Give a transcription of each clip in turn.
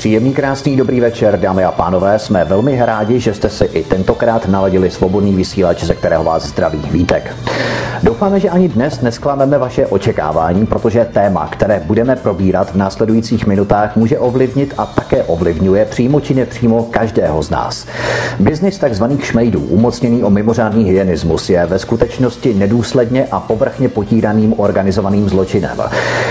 Příjemný, krásný, dobrý večer, dámy a pánové. Jsme velmi rádi, že jste si i tentokrát naladili svobodný vysílač, ze kterého vás zdraví Vítek. Doufáme, že ani dnes nesklameme vaše očekávání, protože téma, které budeme probírat v následujících minutách, může ovlivnit a také ovlivňuje přímo či nepřímo každého z nás. Biznis tzv. šmejdů, umocněný o mimořádný hyenismus, je ve skutečnosti nedůsledně a povrchně potíraným organizovaným zločinem.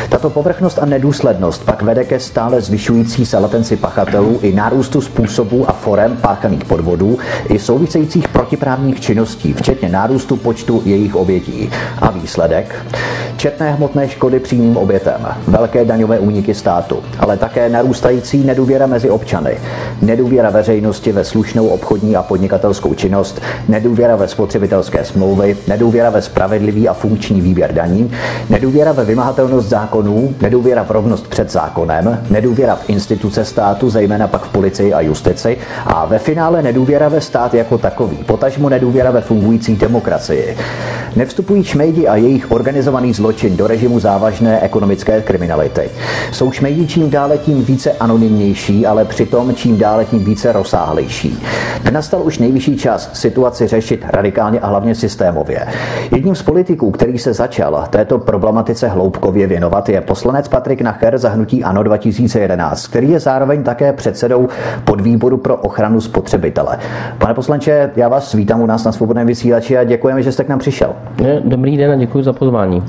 Tato povrchnost a nedůslednost pak vede ke stále zvyšující se pachatelů i nárůstu způsobů a forem páchaných podvodů i souvisejících protiprávních činností, včetně nárůstu počtu jejich obětí. A výsledek? Četné hmotné škody přímým obětem, velké daňové úniky státu, ale také narůstající nedůvěra mezi občany, nedůvěra veřejnosti ve slušnou obchodní a podnikatelskou činnost, nedůvěra ve spotřebitelské smlouvy, nedůvěra ve spravedlivý a funkční výběr daní, nedůvěra ve vymahatelnost zákonů, nedůvěra v rovnost před zákonem, nedůvěra v instituce státu, zejména pak v policii a justici a ve finále nedůvěra ve stát jako takový, potažmo nedůvěra ve fungující demokracii. Nevstupují šmejdi a jejich organizovaný zločin do režimu závažné ekonomické kriminality. Jsou šmejdi čím dále tím více anonymnější, ale přitom čím dále tím více rozsáhlejší. Nastal už nejvyšší čas situaci řešit radikálně a hlavně systémově. Jedním z politiků, který se začal této problematice hloubkově věnovat, je poslanec Patrik Nacher za hnutí ANO 2011, který je zároveň také předsedou podvýboru pro ochranu spotřebitele. Pane poslanče, já vás vítám u nás na svobodném vysílači a děkujeme, že jste k nám přišel. Dobrý den a děkuji za pozvání.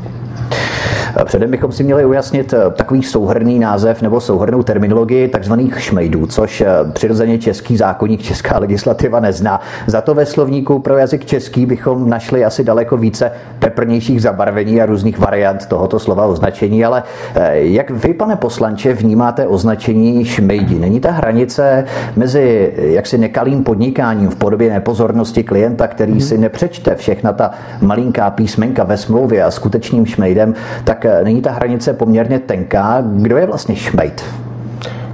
Předem bychom si měli ujasnit eh, takový souhrný název nebo souhrnou terminologii takzvaných šmejdů, což eh, přirozeně český zákonník, česká legislativa nezná. Za to ve slovníku pro jazyk český bychom našli asi daleko více peprnějších zabarvení a různých variant tohoto slova označení, ale eh, jak vy, pane poslanče, vnímáte označení šmejdi? Není ta hranice mezi jaksi nekalým podnikáním v podobě nepozornosti klienta, který hmm. si nepřečte všechna ta malinká písmenka ve smlouvě a skutečným šmejdem, tak tak eh, není ta hranice poměrně tenká. Kdo je vlastně šmejd?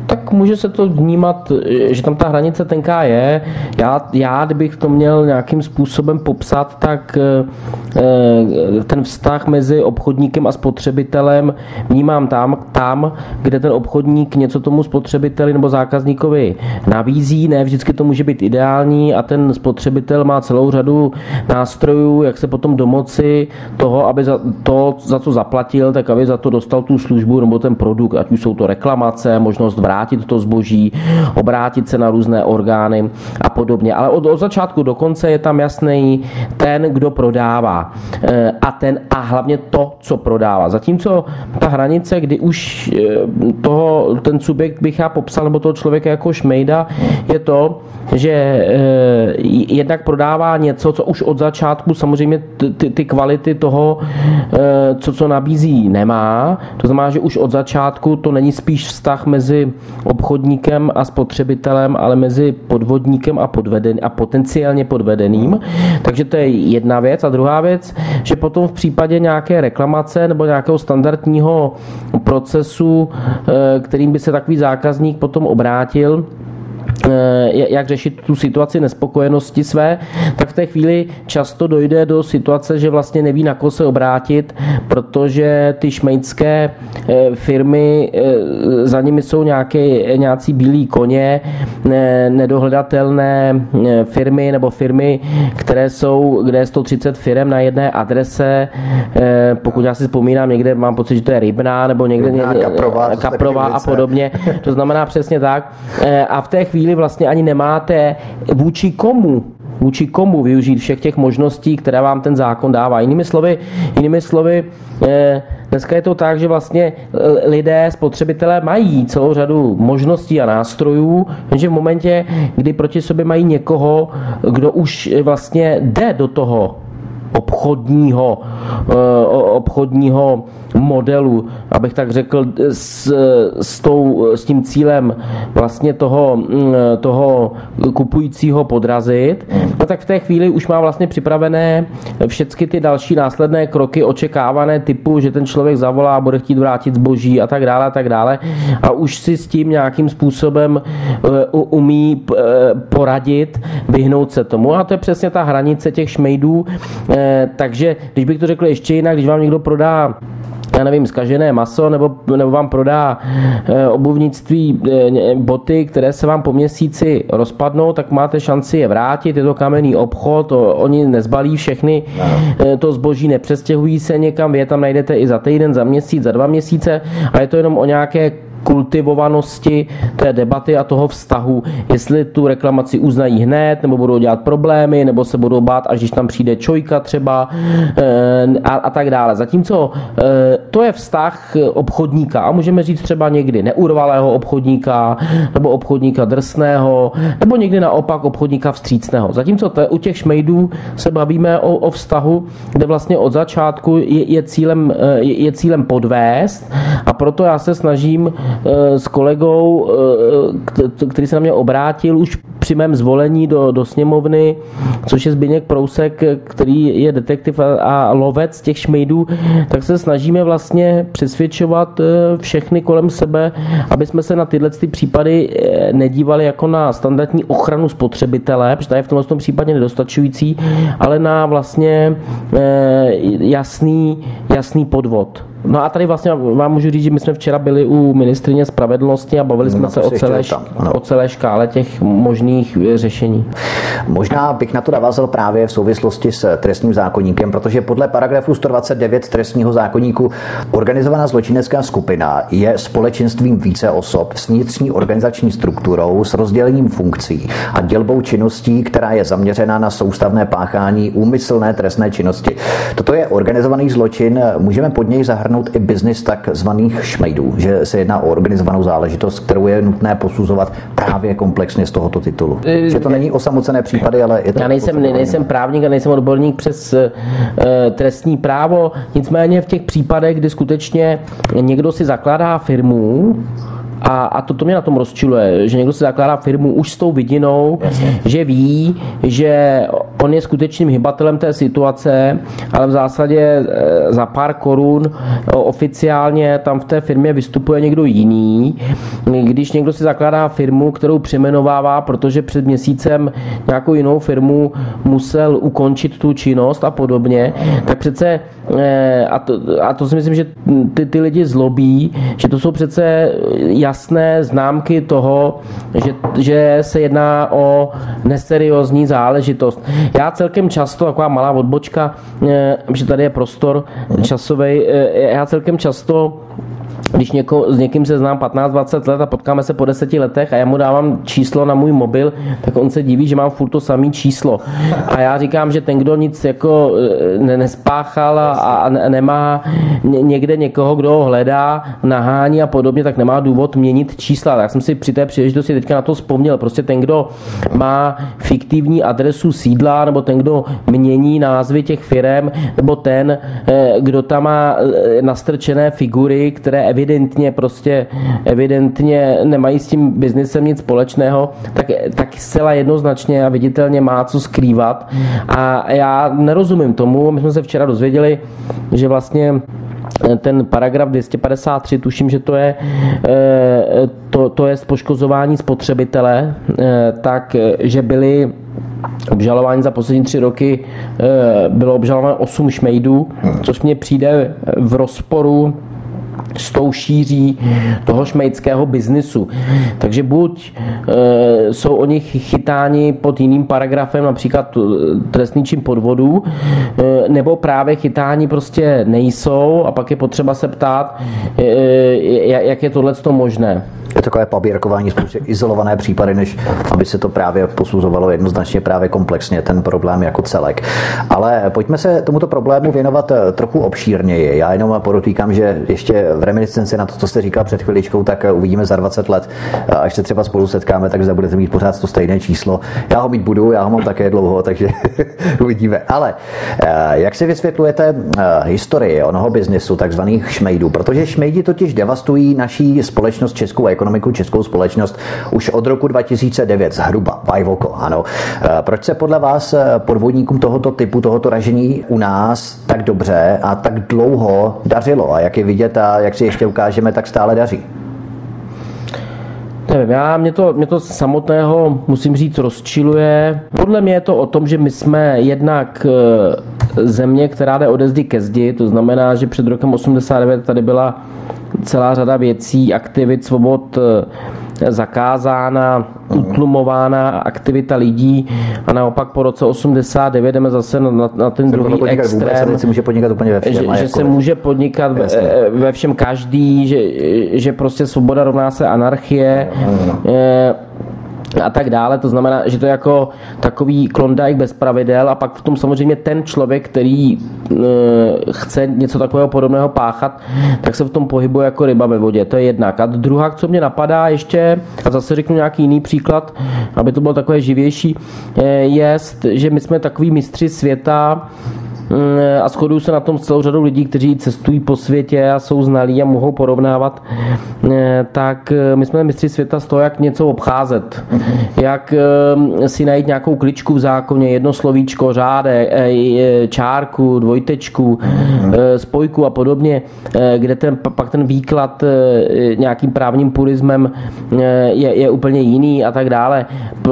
Tak může se to vnímat, že tam ta hranice tenká je. Já, já kdybych to měl nějakým způsobem popsat, tak eh, eh, ten vztah mezi obchodníkem a spotřebitelem vnímám tam, tam, kde ten obchodník něco tomu spotřebiteli nebo zákazníkovi nabízí. Ne vždycky to může být ideální a ten spotřebitel má celou řadu nástrojů, jak se potom domoci toho, aby za to, za co zaplatil, tak aby za to dostal tu službu nebo ten produkt, ať už jsou to reklamace, možnost vrátit vrátit to zboží, obrátit se na různé orgány a podobně. Ale od, od začátku do konce je tam jasný ten, kdo prodává eh, a ten a hlavně to, co prodává. Zatímco ta hranice, kdy už eh, toho, ten subjekt bych já popsal, nebo toho člověka jako šmejda, je to, že eh, jednak prodává něco, co už od začátku samozřejmě ty, ty kvality toho, co, co nabízí, nemá. To znamená, že už od začátku to není spíš vztah mezi obchodníkem a spotřebitelem, ale mezi podvodníkem a, podveden, a potenciálně podvedeným. Takže to je jedna věc. A druhá věc, že potom v případě nějaké reklamace nebo nějakého standardního procesu, eh, kterým by se takový zákazník potom obrátil, jak řešit tu situaci nespokojenosti své, tak v té chvíli často dojde do situace, že vlastně neví, na koho se obrátit, protože ty šmejdské eh, firmy, eh, za nimi jsou nějaké, nějací bílí koně, nedohledatelné firmy nebo firmy, které jsou, kde je 130 firm na jedné adrese, pokud já si vzpomínám, někde mám pocit, že to je Rybná nebo někde Rybná, Kaprová, Kaprová a podobně. To znamená přesně tak. A v té chvíli vlastně ani nemáte vůči komu vůči komu využít všech těch možností, které vám ten zákon dává. Jinými slovy, jinými slovy eh, dneska je to tak, že vlastně eh, lidé, spotřebitelé mají celou řadu možností a nástrojů, že v momentě, kdy proti sobě mají někoho, kdo už vlastně jde do toho obchodního, eh, obchodního modelu, abych tak řekl, s, s, tou, s tím cílem vlastně toho, mm, toho kupujícího podrazit, no tak v té chvíli už má vlastně připravené všechny ty další následné kroky očekávané typu, že ten člověk zavolá, bude chtít vrátit zboží a tak dále a tak dále. A už si s tím nějakým způsobem eh, umí eh, poradit, vyhnout se tomu. A to je přesně ta hranice těch šmejdů, takže když bych to řekl ještě jinak, když vám někdo prodá já nevím, zkažené maso, nebo, nebo vám prodá e, obuvnictví e, boty, které se vám po měsíci rozpadnou, tak máte šanci je vrátit. Je to kamenný obchod, to, oni nezbalí všechny e, to zboží, nepřestěhují se někam, vy je tam najdete i za týden, za měsíc, za dva měsíce a je to jenom o nějaké kultivovanosti té debaty a toho vztahu, jestli tu reklamaci uznají hned, nebo budou dělat problémy, nebo se budou bát, až když tam přijde čojka třeba eh, a, a tak dále. Zatímco eh, to je vztah obchodníka a můžeme říct třeba někdy neurvalého obchodníka, nebo obchodníka drsného, nebo někdy naopak obchodníka vstřícného. Zatímco to, u těch šmejdů se bavíme o, o vztahu, kde vlastně od začátku je, je, cílem, eh, je, je cílem podvést a proto já se snažím s kolegou, eh, který se na mě obrátil už při mém zvolení do, do sněmovny, což je Zbigněk Prousek, který je detektiv a lovec těch šmejdů, tak se snažíme vlastně přesvědčovat eh, všechny kolem sebe, aby jsme se na tyhle ty případy nedívali jako na standardní ochranu spotřebitele, protože to je v tomhle případě nedostačující, ale na vlastně jasný, jasný podvod. No a tady vlastně vám můžu říct, že my jsme včera byli u ministrině spravedlnosti a bavili jsme no, se o celé, o celé škále těch možných eh, řešení. Možná bych na to navázal právě v souvislosti s trestním zákonníkem, protože podle paragrafu 129 trestního zákonníku organizovaná zločinecká skupina je společenstvím více osob s vnitřní organizační strukturou, s rozdělením funkcí a dělbou činností, která je zaměřena na soustavné páchání úmyslné trestné činnosti. Toto je organizovaný zločin, můžeme pod něj zahrnout zahrnout i biznis takzvaných šmejdů, že se jedná o organizovanou záležitost, kterou je nutné posuzovat právě komplexně z tohoto titulu. E, že to není osamocené případy, ale je to. Já nejsem, nejsem právník a nejsem odborník přes uh, trestní právo, nicméně v těch případech, kdy skutečně někdo si zakládá firmu, a, a to, to mě na tom rozčiluje, že někdo si zakládá firmu už s tou vidinou, Jasně. že ví, že on je skutečným hybatelem té situace, ale v zásadě eh, za pár korun eh, oficiálně tam v té firmě vystupuje někdo jiný. Když někdo si zakládá firmu, kterou přeměnovává, protože před měsícem nějakou jinou firmu musel ukončit tu činnost a podobně, tak přece eh, a to, a to si myslím, že ty, ty lidi zlobí, že to jsou přece jasné známky toho, že, že se jedná o neseriózní záležitost. Já celkem často, taková malá odbočka, eh, že tady je prostor časový, eh, já celkem často když něko, s někým se znám 15-20 let a potkáme se po deseti letech a já mu dávám číslo na můj mobil, tak on se diví, že mám furt to samé číslo. A já říkám, že ten, kdo nic jako eh, ne, nespáchal a, a nemá někde někoho, kdo ho hledá, nahání a podobně, tak nemá důvod měnit čísla. Tak jsem si při té příležitosti teďka na to vzpomněl. Prostě ten, kdo má fiktivní adresu sídla, nebo ten, kdo mění názvy těch firm, nebo ten, eh, kdo tam má eh, nastrčené figury, které evidentně prostě evidentně nemají s tím biznesem nic společného, tak, tak zcela jednoznačně a viditelně má co skrývat. A já nerozumím tomu, my jsme se včera dozvěděli, že vlastně ten paragraf 253, tuším, že to je, eh, to, to je poškozování spotřebitele, eh, tak, že byli obžalování za poslední tři roky eh, bylo obžalováno 8 šmejdů, což mně přijde v rozporu s tou šíří toho šmejdského biznisu. Takže buď e, jsou oni chytáni pod jiným paragrafem, například e, trestný čin podvodu, e, nebo právě chytáni prostě nejsou a pak je potřeba se ptát, e, jak je tohle možné je takové pabírkování, spíše izolované případy, než aby se to právě posuzovalo jednoznačně právě komplexně, ten problém jako celek. Ale pojďme se tomuto problému věnovat eh, trochu obšírněji. Já jenom podotýkám, že ještě v reminiscenci na to, co jste říkal před chviličkou, tak eh, uvidíme za 20 let, eh, až se třeba spolu setkáme, tak zde budete mít pořád to stejné číslo. Já ho mít budu, já ho mám také dlouho, takže uvidíme. Ale jak si vysvětlujete historii onoho biznesu, takzvaných šmejdů? Protože šmejdi totiž devastují naší společnost českou ekonomiku českou společnost už od roku 2009 zhruba. Vajvoko, ano. Eh, proč se podle vás eh, podvodníkům tohoto typu, tohoto ražení u nás tak dobře a tak dlouho dařilo? A jak je vidět a jak si ještě ukážeme, tak stále daří? Nevím, já, mě to, mě to samotného, musím říct, rozčiluje. Podle mě je to o tom, že my jsme jednak eh, země, která jde ode zdi ke zdi, to znamená, že před rokem 89 tady byla celá řada věcí, aktivit, svobod zakázána, utlumována aktivita lidí a naopak po roce 89 jdeme zase na, na, na ten druhý extrém. Vůbec, se může podnikat úplně ve všem. Že, že se může podnikat ve, ve všem každý, že, že prostě svoboda rovná se anarchie. No, no, no a tak dále. To znamená, že to je jako takový klondike bez pravidel a pak v tom samozřejmě ten člověk, který e, chce něco takového podobného páchat, tak se v tom pohybuje jako ryba ve vodě. To je jednak. A druhá, co mě napadá ještě, a zase řeknu nějaký jiný příklad, aby to bylo takové živější, e, je, že my jsme takový mistři světa, a shoduju se na tom s celou řadou lidí, kteří cestují po světě a jsou znalí a mohou porovnávat, eh, tak eh, my jsme mistři světa z toho, jak něco obcházet. Jak eh, si najít nějakou kličku v zákoně, jedno slovíčko, řáde, čárku, dvojtečku, spojku a podobně, kde ten, pak ten výklad nějakým právním purismem je, je úplně jiný a tak dále.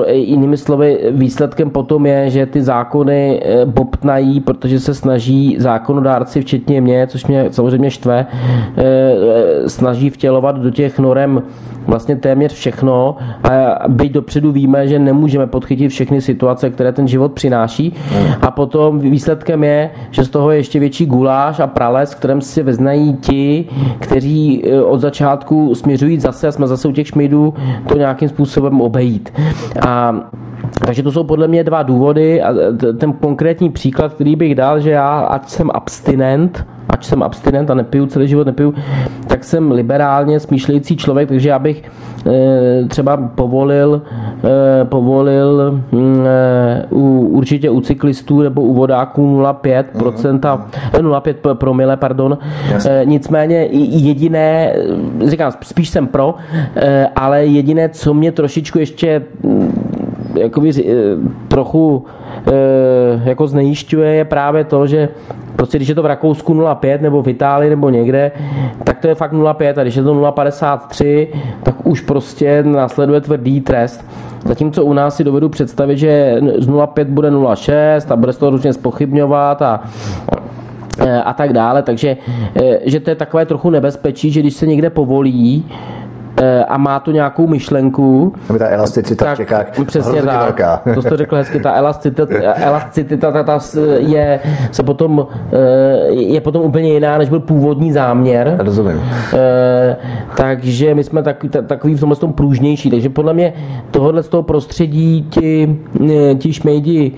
Jinými slovy, výsledkem potom je, že ty zákony bobtnají, protože se snaží zákonodárci, včetně mě, což mě samozřejmě štve, eh, eh, snaží vtělovat do těch norem vlastně téměř všechno a byť dopředu víme, že nemůžeme podchytit všechny situace, které ten život přináší a potom výsledkem je, že z toho je ještě větší guláš a prales, kterém si vyznají ti, kteří eh, od začátku směřují zase a jsme zase u těch šmejdů to nějakým způsobem obejít. A takže to jsou podle mě dva důvody a ten konkrétní příklad, který bych dal, že já, ať jsem abstinent, ať jsem abstinent a nepiju celý život, nepiju, tak jsem liberálně smýšlející člověk, takže já bych e, třeba povolil, e, povolil mm, e, u, určitě u cyklistů nebo u vodáků 0,5%, 0,5 promile, pardon. E, nicméně jediné, říkám, spíš jsem pro, e, ale jediné, co mě trošičku ještě jakoby, eh, trochu eh, jako znejišťuje, je právě to, že prostě když je to v Rakousku 0,5 nebo v Itálii nebo někde, tak to je fakt 0,5 a když je to 0,53, tak už prostě následuje tvrdý trest. Zatímco u nás si dovedu představit, že z 0,5 bude 0,6 a bude se to různě spochybňovat a eh, a tak dále, takže že to je takové trochu nebezpečí, že když se někde povolí, a má tu nějakou myšlenku. Aby ta elasticita tak, v Čechách přesně tak, velká. To jste řekl hezky, ta elasticita, elasticita ta, ta je, se potom, eh, je potom úplně jiná, než byl původní záměr. Rozumím. Eh, takže my jsme tak, takový v tomhle tom průžnější. Takže podle mě tohohle z toho prostředí ti, ti šmejdi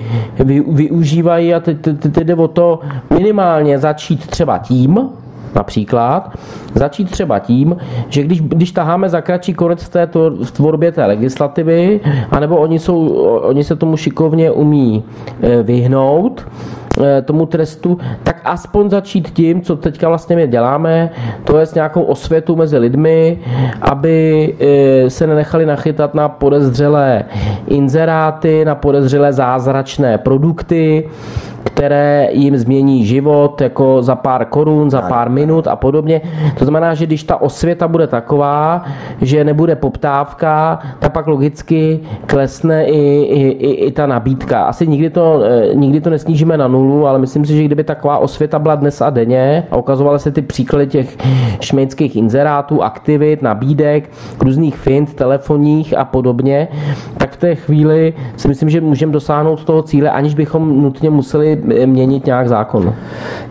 vy, využívají a teď jde o to minimálně začít třeba tím, Například začít třeba tím, že když, když taháme za kratší konec v té v tvorbě té legislativy, anebo oni, jsou, oni se tomu šikovně umí eh, vyhnout, eh, tomu trestu, tak aspoň začít tím, co teďka vlastně my děláme, to je s nějakou osvětu mezi lidmi, aby eh, se nenechali nachytat na podezřelé inzeráty, na podezřelé zázračné produkty, které jim změní život jako za pár korun, za pár minut a podobně. To znamená, že když ta osvěta bude taková, že nebude poptávka, tak pak logicky klesne i, i, i, i ta nabídka. Asi nikdy to, eh, nikdy to nesnížíme na nulu, ale myslím si, že kdyby taková osvěta byla dnes a denně a ukazovaly se ty příklady těch šmejdských inzerátů, aktivit, nabídek, různých fint, telefonních a podobně, tak v té chvíli si myslím, že můžeme dosáhnout toho cíle, aniž bychom nutně museli měnit nějak zákon.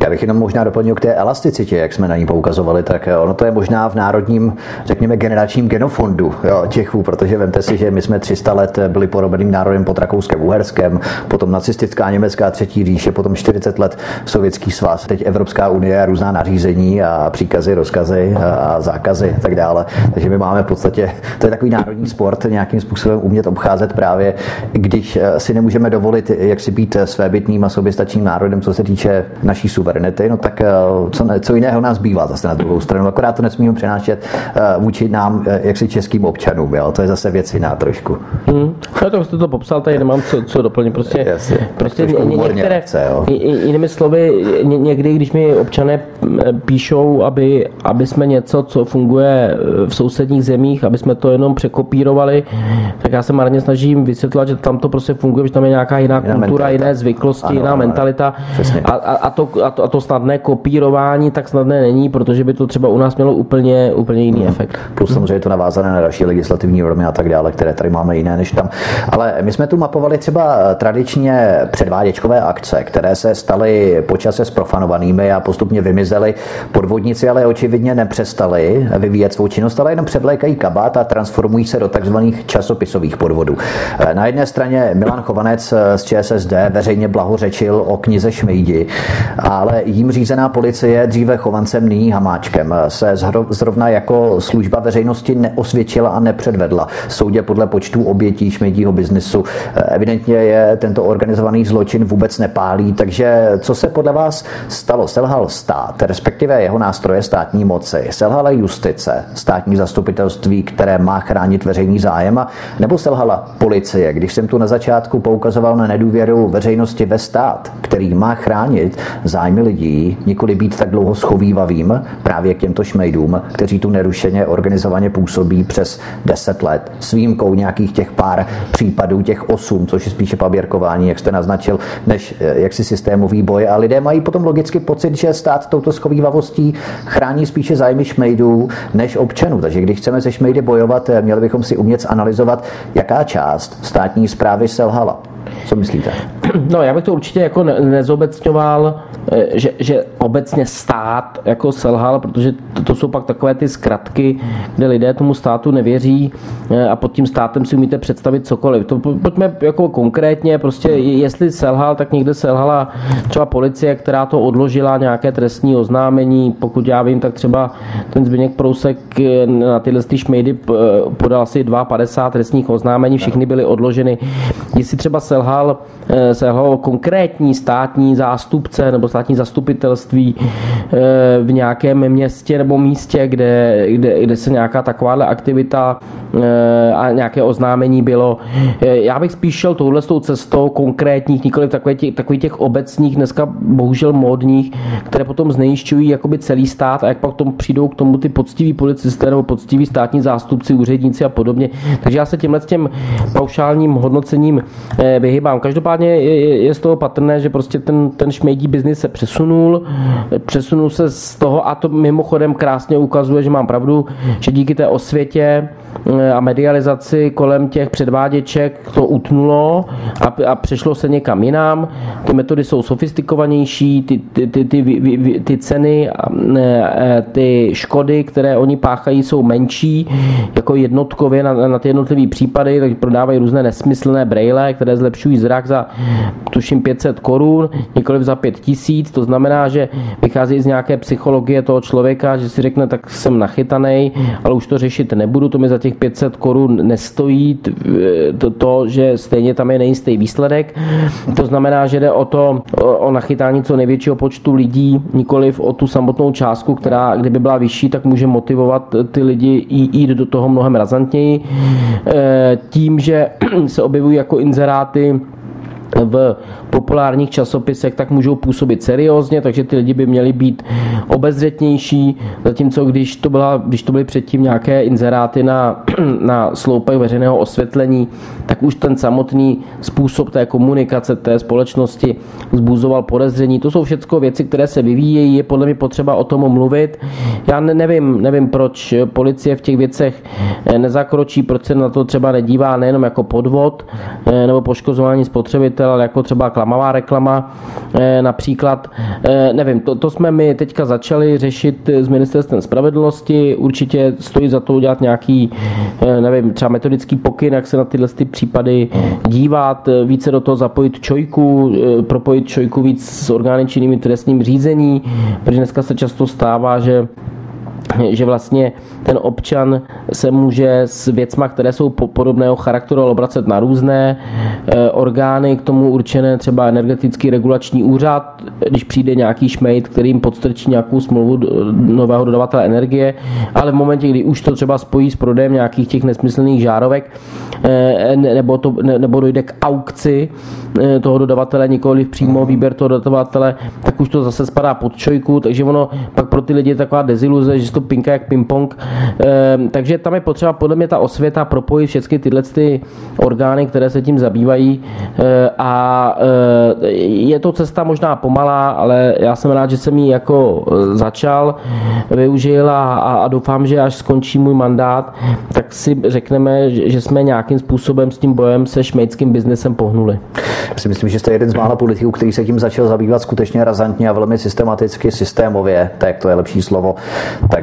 Já bych jenom možná doplnil k té elasticitě, jak jsme na ní poukazovali, tak ono to je možná v národním, řekněme, generačním genofondu jo, Čechů, protože vemte si, že my jsme 300 let byli porobeným národem pod Rakouskem, Uherskem, potom nacistická německá třetí říše, potom 40 let sovětský svaz, teď Evropská unie různá nařízení a příkazy, rozkazy a zákazy a tak dále. Takže my máme v podstatě, to je takový národní sport, nějakým způsobem umět obcházet právě, když eh, si nemůžeme dovolit, jak si být svébytným a sobě soběstačným národem, co se týče naší suverenity, no tak eh, co, co jiného nás bývá zase na druhou stranu. Akorát to nesmíme přenášet eh, vůči nám, eh, jak si českým občanům. Jo? To je zase věc jiná trošku. Hmm. No to jste to popsal, tady nemám co, co doplnit. Prostě, Jasně, prostě ně, některé, chce, jo. jinými slovy, ně, někdy, když mi občané píšou, aby, aby jsme něco, co funguje v sousedních zemích, aby jsme to jenom překopírovali, tak já se marně snažím vysvětlovat, že tam to prostě funguje, že tam je nějaká jiná, jiná kultura, mentalita. jiné zvyklosti, ano, jiná mentalita. A, a, a, to, a, to, a to snadné kopírování tak snadné není, protože by to třeba u nás mělo úplně, úplně jiný hmm. efekt. Plus samozřejmě je to navázané na další legislativní normy a tak dále, které tady máme jiné než tam. Ale my jsme tu mapovali třeba tradičně předváděčkové akce, které se staly počase sprofanovanými a postupně vymizely. Podvodníci ale očividně nepřestali vyvíjet svou činnost, ale jenom převlékají kabát a transformují se do takzvaných časopisových podvodů. Na jedné straně Milan Chovanec z ČSSD veřejně blahořečil o knize Šmejdi, ale jím řízená policie dříve Chovancem, nyní Hamáčkem se zrovna jako služba veřejnosti neosvědčila a nepředvedla. Soudě podle počtu obětí šmejdího biznesu evidentně je tento organizovaný zločin vůbec nepálí, takže co se podle vás stalo? Selhal stát, respektive jeho nástroje státní moci, selhala justice, státní zastupitelství, které má chránit veřejný zájem, nebo selhala policie, když jsem tu na začátku poukazoval na nedůvěru veřejnosti ve stát, který má chránit zájmy lidí, nikoli být tak dlouho schovývavým právě k těmto šmejdům, kteří tu nerušeně organizovaně působí přes 10 let. S výjimkou nějakých těch pár případů, těch osm, což je spíše paběrkování, jak jste naznačil, než eh, jaksi systémový boj. A lidé mají potom logicky pocit, že stát touto schovývavostí chrání spíše zájmy šmejdů než občanů. Takže když chceme se šmejdy bojovat, eh, měli bychom si umět analyzovat, jaká část státní zprávy selhala. Co myslíte? No, já bych to určitě jako nezobecňoval, eh, že, že obecně stát jako selhal, protože to, to jsou pak takové ty zkratky, kde lidé tomu státu nevěří eh, a pod tím státem si umíte představit cokoliv. To pojďme jako konkrétně, prostě jestli selhal, tak někde selhala třeba policie, která to odložila, nějaké trestní oznámení, pokud já vím, tak třeba ten Zbigněk Prousek eh, na tyhle ty šmejdy podal asi 52 trestních oznámení, všechny byly odloženy. Jestli třeba selhal, selhal konkrétní státní zástupce nebo státní zastupitelství eh, v nějakém městě nebo místě, kde, kde, kde se nějaká takováhle aktivita eh, a nějaké oznámení bylo. Eh, já bych spíš šel touhle s tou cestou konkrétních, nikoli takových těch, takových těch obecních, dneska bohužel módních, které potom znejišťují jakoby celý stát a jak pak tomu přijdou k tomu ty poctiví policisté nebo poctiví státní zástupci, úředníci a podobně. Takže já se tímhle s tím paušálním hodnocením vyhybám. Každopádně je, je z toho patrné, že prostě ten, ten šmejdí biznis se přesunul, přesunul se z toho a to mimochodem krásně ukazuje, že mám pravdu, že díky té osvětě eh, a medializaci kolem těch předváděček to utnulo a, a přešlo se někam jinam. Ty metody jsou sofistikovanější, ty, ty, ty, ty, ty ceny, eh, ty škody, které oni páchají, jsou menší, jako jednotkově na, na ty jednotlivé případy, takže prodávají různé nesmyslné braille, které zlepšují zrak za tuším 500 korun, nikoliv za 5 tisíc. To znamená, že vychází z nějaké psychologie toho člověka, že si řekne, tak jsem nachytaný, ale už to řešit nebudu, to mi za těch 500 korun nestojí, to, to, že stejně tam je nejistý výsledek. To znamená, že jde o to, o, o nachytání co největšího počtu lidí, nikoliv o tu samotnou částku, která kdyby byla vyšší, tak může motivovat ty lidi jít do toho mnohem razantněji. E, tím, že se objevují jako inzeráty v populárních časopisech, tak můžou působit seriózně, takže ty lidi by měli být obezřetnější, zatímco když to, byla, když to byly předtím nějaké inzeráty na, na sloupech veřejného osvětlení, tak už ten samotný způsob té komunikace té společnosti zbuzoval podezření. To jsou všechno věci, které se vyvíjejí, je podle mě potřeba o tom mluvit. Já nevím, nevím, proč policie v těch věcech eh, nezakročí, proč se na to třeba nedívá nejenom jako podvod eh, nebo poškozování spotřebitele, ale jako třeba klamavá reklama eh, například. Nevím, to, to jsme my teďka začali řešit s ministerstvem spravedlnosti. Určitě stojí za to udělat nějaký, nevím, třeba metodický pokyn, jak se na tyhle ty případy dívat, více do toho zapojit čojku, propojit čojku víc s orgány činnými trestním řízení, protože dneska se často stává, že že vlastně ten občan se může s věcma, které jsou podobného charakteru, obracet na různé eh, orgány k tomu určené, třeba energetický regulační úřad, když přijde nějaký šmejd, který jim podstrčí nějakou smlouvu nového dodavatele energie, ale v momentě, kdy už to třeba spojí s prodejem nějakých těch nesmyslných žárovek, eh, nebo, to, nebo dojde k aukci eh, toho dodavatele, nikoli přímo výběr toho dodavatele, tak už to zase spadá pod čojku, takže ono pak pro ty lidi je taková deziluze, že to pinka jak ping-pong. Ehm, takže tam je potřeba podle mě ta osvěta propojit všechny tyhle ty orgány, které se tím zabývají a je to cesta možná pomalá, ale já jsem rád, že jsem ji jako začal, využil a, a doufám, že až skončí můj mandát, tak si řekneme, že jsme nějakým způsobem s tím bojem se šmejdským biznesem pohnuli. Si myslím, že jste jeden z mála politiků, který se tím začal zabývat skutečně razantně a velmi systematicky, systémově, tak to je lepší slovo.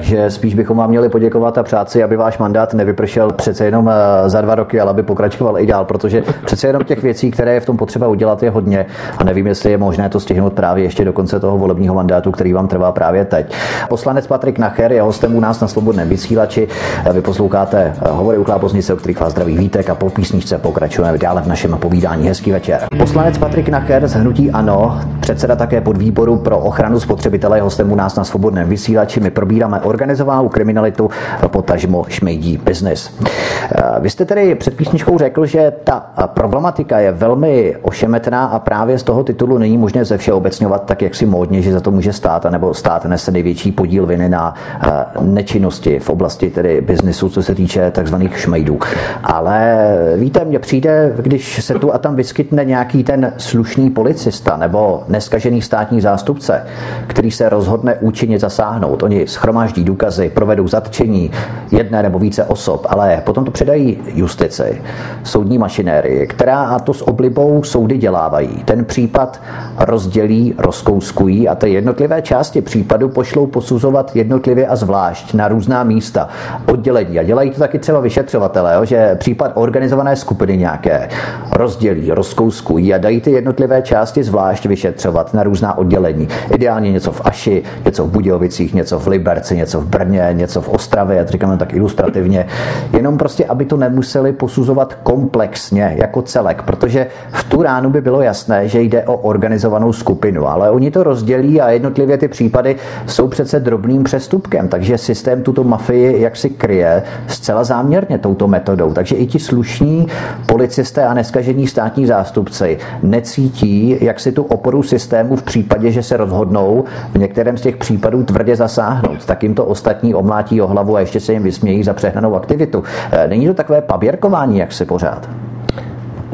Takže spíš bychom vám měli poděkovat a přát si, aby váš mandát nevypršel přece jenom eh, za dva roky, ale aby pokračoval i dál, protože přece jenom těch věcí, které je v tom potřeba udělat, je hodně a nevím, jestli je možné to stihnout právě ještě do konce toho volebního mandátu, který vám trvá právě teď. Poslanec Patrik Nacher je hostem u nás na Svobodném vysílači. Vy posloucháte eh, hovory u Kláboznice, o kterých vás zdraví vítek a po písničce pokračujeme dále v našem povídání. Hezký večer. Poslanec Patrik Nacher z Hnutí Ano, předseda také podvýboru pro ochranu spotřebitele, hostem u nás na Svobodném vysílači. My probíráme organizovanou kriminalitu, potažmo šmejdí biznis. Eh, vy jste tedy před písničkou řekl, že ta problematika je velmi ošemetná a právě z toho titulu není možné ze všeobecňovat tak, jak si módně, že za to může stát, nebo stát nese největší podíl viny na eh, nečinnosti v oblasti tedy biznisu, co se týče takzvaných šmejdů. Ale víte, mně přijde, když se tu a tam vyskytne nějaký ten slušný policista nebo neskažený státní zástupce, který se rozhodne účinně zasáhnout. Oni schromáždí důkazy, provedou zatčení jedné nebo více osob, ale potom to předají justici, soudní mašinérii, která a to s oblibou soudy dělávají. Ten případ rozdělí, rozkouskují a ty jednotlivé části případu pošlou posuzovat jednotlivě a zvlášť na různá místa, oddělení. A dělají to taky třeba vyšetřovatelé, že případ organizované skupiny nějaké rozdělí, rozkouskují a dají ty jednotlivé části zvlášť vyšetřovat na různá oddělení. Ideálně něco v Aši, něco v Budějovicích, něco v Liberci, něco v Brně, něco v Ostravě, já to říkám tak ilustrativně. Jenom prostě, aby to nemuseli posuzovat komplexně jako celek, protože v tu ránu by bylo jasné, že jde o organizovanou skupinu, ale oni to rozdělí a jednotlivě ty případy jsou přece drobným přestupkem, takže systém tuto mafii jaksi kryje zcela záměrně touto metodou. Takže i ti slušní policisté a neskažení státní zástupci necítí, jak si tu oporu systému v případě, že se rozhodnou v některém z těch případů tvrdě zasáhnout. Tak jim to ostatní omlátí o hlavu a ještě se jim vysmějí za přehnanou aktivitu. E, není to takové paběrkování, jak se pořád?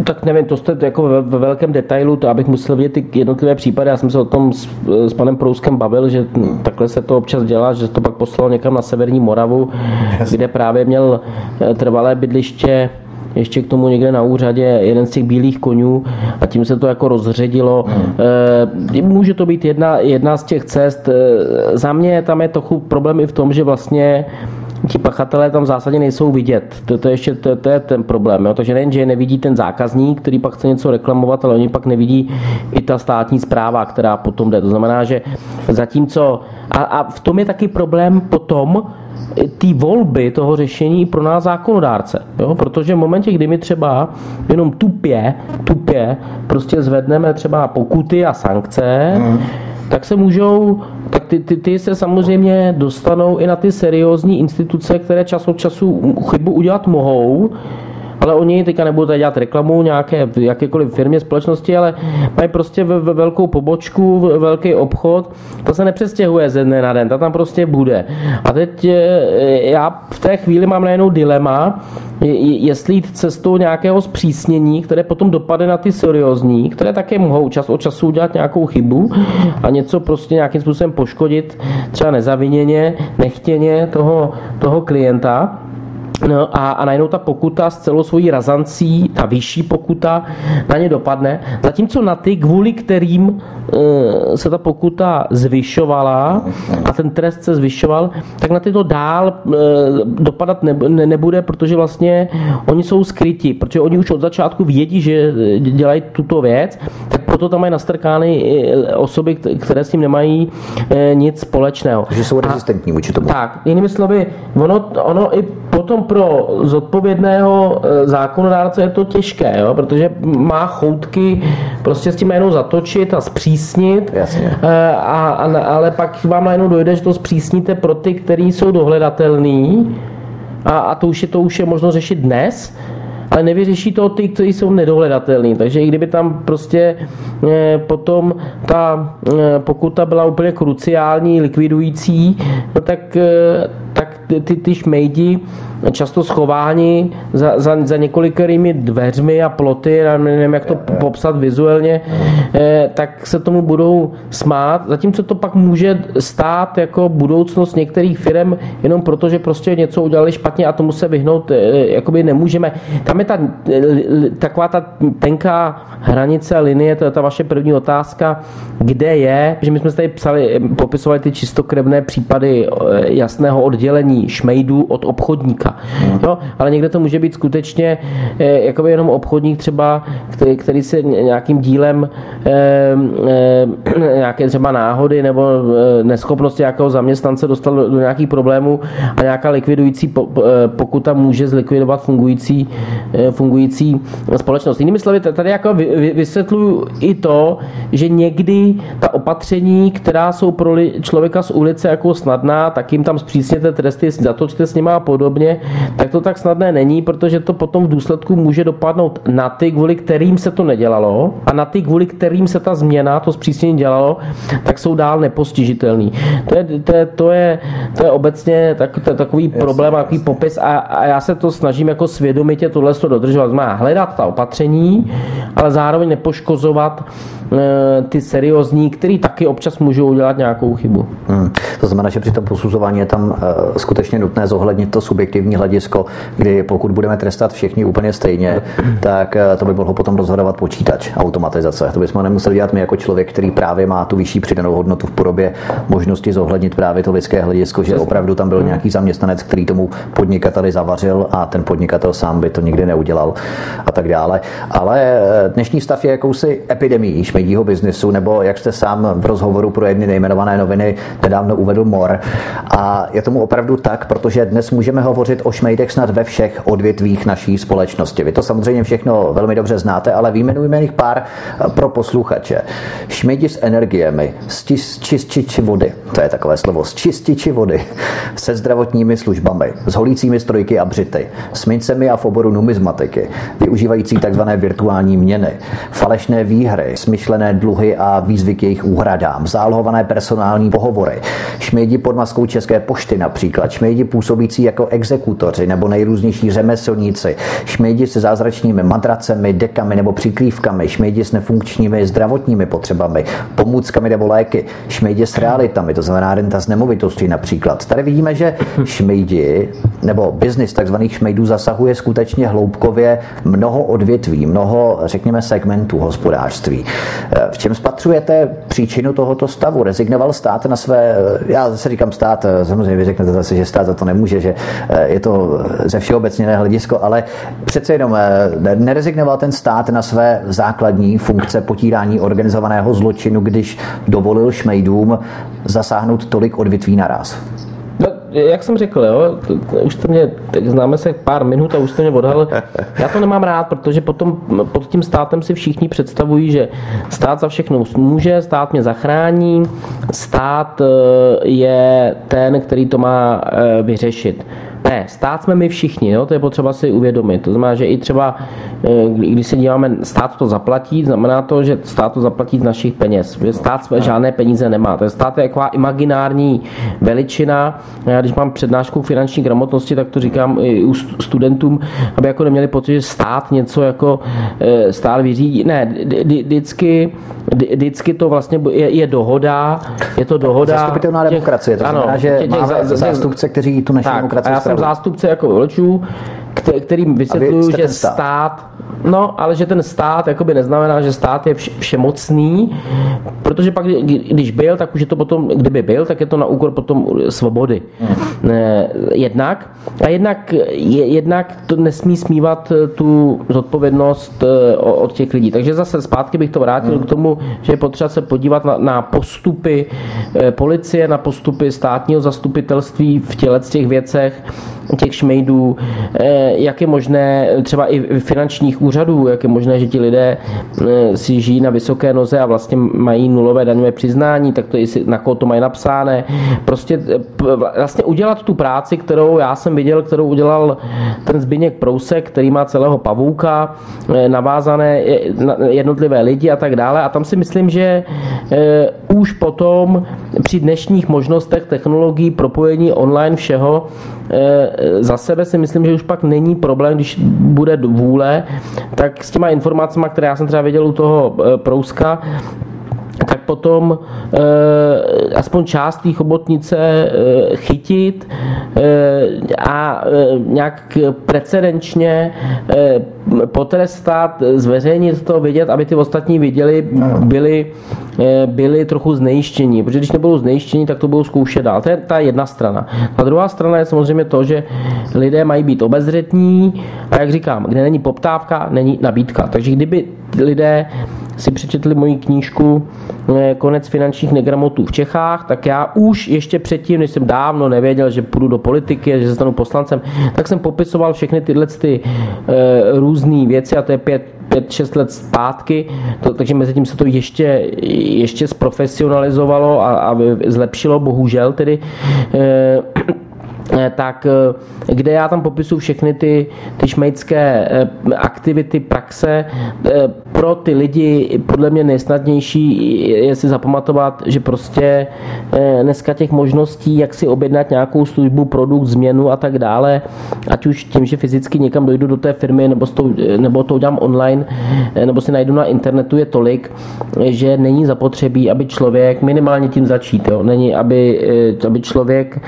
Tak nevím, to jste jako ve, ve velkém detailu, to abych musel vidět ty jednotlivé případy. Já jsem se o tom s, s panem Prouskem bavil, že takhle se to občas dělá, že to pak poslal někam na severní Moravu, kde právě měl e, trvalé bydliště ještě k tomu někde na úřadě jeden z těch bílých konňů a tím se to jako rozředilo. Hmm. Může to být jedna, jedna z těch cest. Eh, za mě tam je trochu problém i v tom, že vlastně ti pachatelé tam v zásadě nejsou vidět. To, to, ještě, to, to je ten problém. Jo? Takže nejen, že nevidí ten zákazník, který pak chce něco reklamovat, ale oni pak nevidí i ta státní zpráva, která potom jde. To znamená, že zatímco... A, a v tom je taky problém potom, ty volby toho řešení pro nás zákonodárce. Jo? Protože v momentě, kdy my třeba jenom tupě, tupě prostě zvedneme třeba pokuty a sankce, mm. Tak se můžou, tak ty, ty, ty se samozřejmě dostanou i na ty seriózní instituce, které čas od času chybu udělat mohou, ale oni teďka nebudou tady dělat reklamu nějaké jakékoliv firmě, společnosti, ale mají prostě ve, ve velkou pobočku, velký obchod, to se nepřestěhuje ze dne na den, ta tam prostě bude. A teď eh, já v té chvíli mám najednou dilema, jestli jít cestou nějakého zpřísnění, které potom dopadne na ty seriózní, které také mohou čas od času udělat nějakou chybu a něco prostě nějakým způsobem poškodit, třeba nezaviněně, nechtěně toho, toho klienta, No a, a najednou ta pokuta s celou svojí razancí, ta vyšší pokuta, na ně dopadne. Zatímco na ty, kvůli kterým e, se ta pokuta zvyšovala a ten trest se zvyšoval, tak na ty to dál e, dopadat ne, ne, nebude, protože vlastně oni jsou skryti, protože oni už od začátku vědí, že dělají tuto věc, proto tam mají nastrkány osoby, které s tím nemají e, nic společného. Takže jsou rezistentní vůči tomu. Tak, jinými slovy, ono, ono i potom pro zodpovědného e, zákonodárce je to těžké, jo? protože má choutky prostě s tím jenom zatočit a zpřísnit, Jasně. A, a, ale pak vám najednou dojde, že to zpřísníte pro ty, kteří jsou dohledatelný a, a to, už je, to už je možno řešit dnes, ale nevyřeší to ty, kteří jsou nedohledatelní. Takže i kdyby tam prostě eh, potom ta eh, pokuta byla úplně kruciální, likvidující, no tak, eh, tak ty, ty, ty šmejdi často schováni za, za, za několikerými dveřmi a ploty, nevím, jak to popsat vizuálně, eh, tak se tomu budou smát, zatímco to pak může stát jako budoucnost některých firm jenom proto, že prostě něco udělali špatně a tomu se vyhnout eh, jakoby nemůžeme. Tam je ta, taková ta tenká hranice, linie, to je ta vaše první otázka, kde je, že my jsme tady psali, popisovali ty čistokrevné případy eh, jasného oddělení šmejdů od obchodníka člověka. Jo? Ale někde to může být skutečně eh, jakoby jenom obchodník třeba, který, který se nějakým dílem eh, eh, nějaké třeba náhody nebo neschopnosti nějakého zaměstnance dostal do nějakých problémů a nějaká likvidující pokuta může zlikvidovat fungující, fungující společnost. Jinými slovy, tady jako vysvětluju i to, že někdy ta opatření, která jsou pro člověka z ulice jako snadná, tak jim tam zpřísněte tresty, zatočte s nima a podobně, tak to tak snadné není, protože to potom v důsledku může dopadnout na ty, kvůli kterým se to nedělalo a na ty, kvůli kterým se ta změna, to zpřísnění dělalo, tak jsou dál nepostižitelný. To je, to je, to je, to je obecně tak, to je takový problém, takový popis a, a, já se to snažím jako svědomitě tohle dodržovat. Má hledat ta opatření, ale zároveň nepoškozovat e, ty seriózní, který taky občas můžou udělat nějakou chybu. Hmm. To znamená, že při tom posuzování je tam e, skutečně nutné zohlednit to subjektivní subjektivní hledisko, kdy pokud budeme trestat všichni úplně stejně, tak eh, to by mohlo potom rozhodovat počítač, automatizace. To bychom nemuseli dělat my jako člověk, který právě má tu vyšší přidanou hodnotu v podobě možnosti zohlednit právě to lidské hledisko, že opravdu tam byl nějaký zaměstnanec, který tomu podnikateli zavařil a ten podnikatel sám by to nikdy neudělal a tak dále. Ale eh, dnešní stav je jakousi epidemii šmejdího biznesu, nebo jak jste sám v rozhovoru pro jedny nejmenované noviny nedávno uvedl mor. A je tomu opravdu tak, protože dnes můžeme hovořit hovořit o šmejdech snad ve všech odvětvích naší společnosti. Vy to samozřejmě všechno velmi dobře znáte, ale vyjmenujeme jich pár pro posluchače. Šmejdi s energiemi, s čističi vody, to je takové slovo, s čističi vody, se zdravotními službami, s holícími strojky a břity, s mincemi a v oboru numizmatiky, využívající tzv. virtuální měny, falešné výhry, smyšlené dluhy a výzvy k jejich úhradám, zálohované personální pohovory, šmejdi pod maskou České pošty například, šmejdi působící jako exekutivní exekutoři nebo nejrůznější řemeslníci, šmejdi se zázračnými madracemi, dekami nebo přikrývkami, šmejdi s nefunkčními zdravotními potřebami, pomůckami nebo léky, šmejdi s realitami, to znamená renta z nemovitostí například. Tady vidíme, že šmejdi nebo biznis takzvaných šmejdů zasahuje skutečně hloubkově mnoho odvětví, mnoho, řekněme, segmentů hospodářství. V čem spatřujete příčinu tohoto stavu? Rezignoval stát na své, já zase říkám stát, samozřejmě vy řeknete zase, že stát za to nemůže, že je to ze všeobecněné hledisko, ale přece jenom eh, nerezignoval ten stát na své základní funkce potírání organizovaného zločinu, když dovolil šmejdům zasáhnout tolik odvětví naraz. No, jak jsem řekl, jo, už to mě, známe se pár minut a už to mě odhal. Já to nemám rád, protože potom pod tím státem si všichni představují, že stát za všechno může, stát mě zachrání, stát eh, je ten, který to má eh, vyřešit. Ne, stát jsme my všichni, jo? to je potřeba si uvědomit. To znamená, že i třeba, eh, když se díváme, stát to zaplatí, znamená to, že stát to zaplatí z našich peněz. Stát své žádné peníze nemá. To je stát je taková imaginární veličina. Já když mám přednášku finanční gramotnosti, tak to říkám i u studentům, aby jako neměli pocit, že stát něco jako eh, stát vyřídí. Ne, vždycky, vždycky to vlastně je, je dohoda, je to dohoda. Zastupitelná demokracie, to znamená, ano, že máme zástupce, kteří tu naši demokracii jsem zástupce jako voličů, kterým vysvětluju, že stát. No, ale že ten stát jakoby neznamená, že stát je všemocný, protože pak, když byl, tak už je to potom, kdyby byl, tak je to na úkor potom svobody. Hmm. Jednak. A jednak, jednak to nesmí smívat eh, tu zodpovědnost eh, od těch lidí. Takže zase zpátky bych to vrátil hmm. k tomu, že je potřeba se podívat na, na postupy eh, policie, na postupy státního zastupitelství v těle těch věcech, těch šmejdů, jak je možné třeba i finančních úřadů, jak je možné, že ti lidé eh, si žijí na vysoké noze a vlastně mají nulové daňové přiznání, tak to jestli, na koho to mají napsáné. Prostě vlastně udělat tu práci, kterou já jsem viděl, kterou udělal ten Zbyněk Prousek, který má celého pavouka, navázané jednotlivé lidi a tak dále. A tam si myslím, že už potom při dnešních možnostech technologií, propojení online všeho, za sebe si myslím, že už pak není problém, když bude vůle, tak s těma informacemi, které já jsem třeba viděl u toho eh, Prouska, tak potom e, aspoň část té chobotnice e, chytit e, a e, nějak precedenčně e, potrestat, zveřejnit to, vidět, aby ty ostatní viděli, byli, e, byli trochu znejištění. Protože když nebudou znejištění, tak to budou zkoušet dál. To je ta jedna strana. Ta druhá strana je samozřejmě to, že lidé mají být obezřetní a jak říkám, kde není poptávka, není nabídka. Takže kdyby lidé si přečetli moji knížku eh, Konec finančních negramotů v Čechách, tak já už ještě předtím, než jsem dávno nevěděl, že půjdu do politiky, že se stanu poslancem, tak jsem popisoval všechny tyhle ty uh, různé věci a to je pět, 5-6 let zpátky, to, takže mezi tím se to ještě, ještě zprofesionalizovalo a, a zlepšilo, bohužel tedy. E, Eh, tak eh, kde já tam popisuju všechny ty, ty šmejdské eh, aktivity, praxe, pro ty lidi podle mě nejsnadnější je si zapamatovat, že prostě dneska těch možností, jak si objednat nějakou službu, produkt, změnu a tak dále, ať už tím, že fyzicky někam dojdu do té firmy, nebo, to, nebo to udělám online, nebo si najdu na internetu, je tolik, že není zapotřebí, aby člověk minimálně tím začít. Jo? Není, aby, aby člověk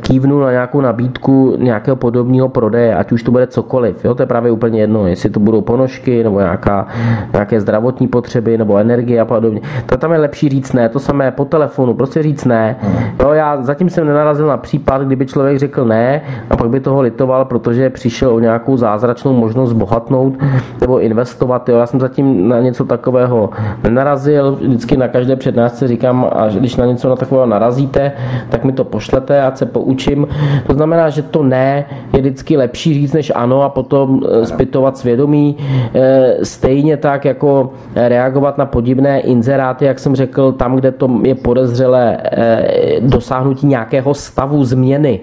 kývnu na nějakou nabídku nějakého podobného prodeje, ať už to bude cokoliv. Jo? To je právě úplně jedno, jestli to budou ponožky nebo nějaká, nějaké zdravotní potřeby nebo energie a podobně. To tam je lepší říct ne, to samé po telefonu, prostě říct ne. Jo, já zatím jsem nenarazil na případ, kdyby člověk řekl ne a pak by toho litoval, protože přišel o nějakou zázračnou možnost bohatnout nebo investovat. Jo. Já jsem zatím na něco takového nenarazil, vždycky na každé přednášce říkám, a když na něco na takového narazíte, tak mi to pošlete, ať se poučím. To znamená, že to ne je vždycky lepší říct než ano a potom eh, zpytovat svědomí. Eh, stejně tak jako reagovat na podivné inzeráty, jak jsem řekl, tam, kde to je podezřelé eh, dosáhnutí nějakého stavu změny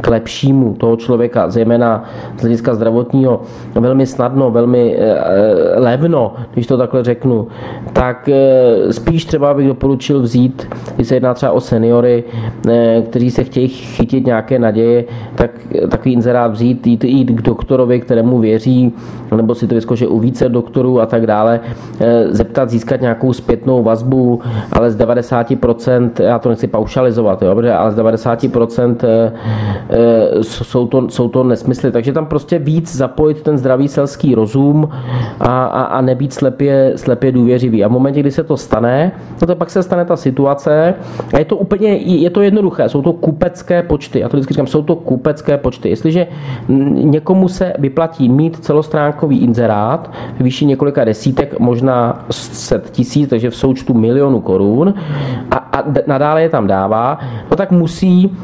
k lepšímu toho člověka, zejména z hlediska zdravotního, velmi snadno, velmi eh, eh, levno, když to takhle řeknu, tak eh, spíš třeba bych doporučil vzít, když se jedná třeba o seniory, kteří se chtějí chytit nějaké naděje, tak takový inzerát vzít, jít, jít k doktorovi, kterému věří, nebo si to vyzkoušet u více doktorů a tak dále, zeptat, získat nějakou zpětnou vazbu, ale z 90%, já to nechci paušalizovat, jo, ale z 90% Eh, jsou to, jsou to nesmysly. Takže tam prostě víc zapojit ten zdravý selský rozum a, a, a nebýt slepě, slepě důvěřivý. A v momentě, kdy se to stane, no to pak se stane ta situace a je to úplně, je to jednoduché, jsou to kupecké počty. Já to vždycky říkám, jsou to kupecké počty. Jestliže někomu se vyplatí mít celostránkový inzerát výši několika desítek, možná set tisíc, takže v součtu milionu korun a, a nadále je tam dává, no tak musí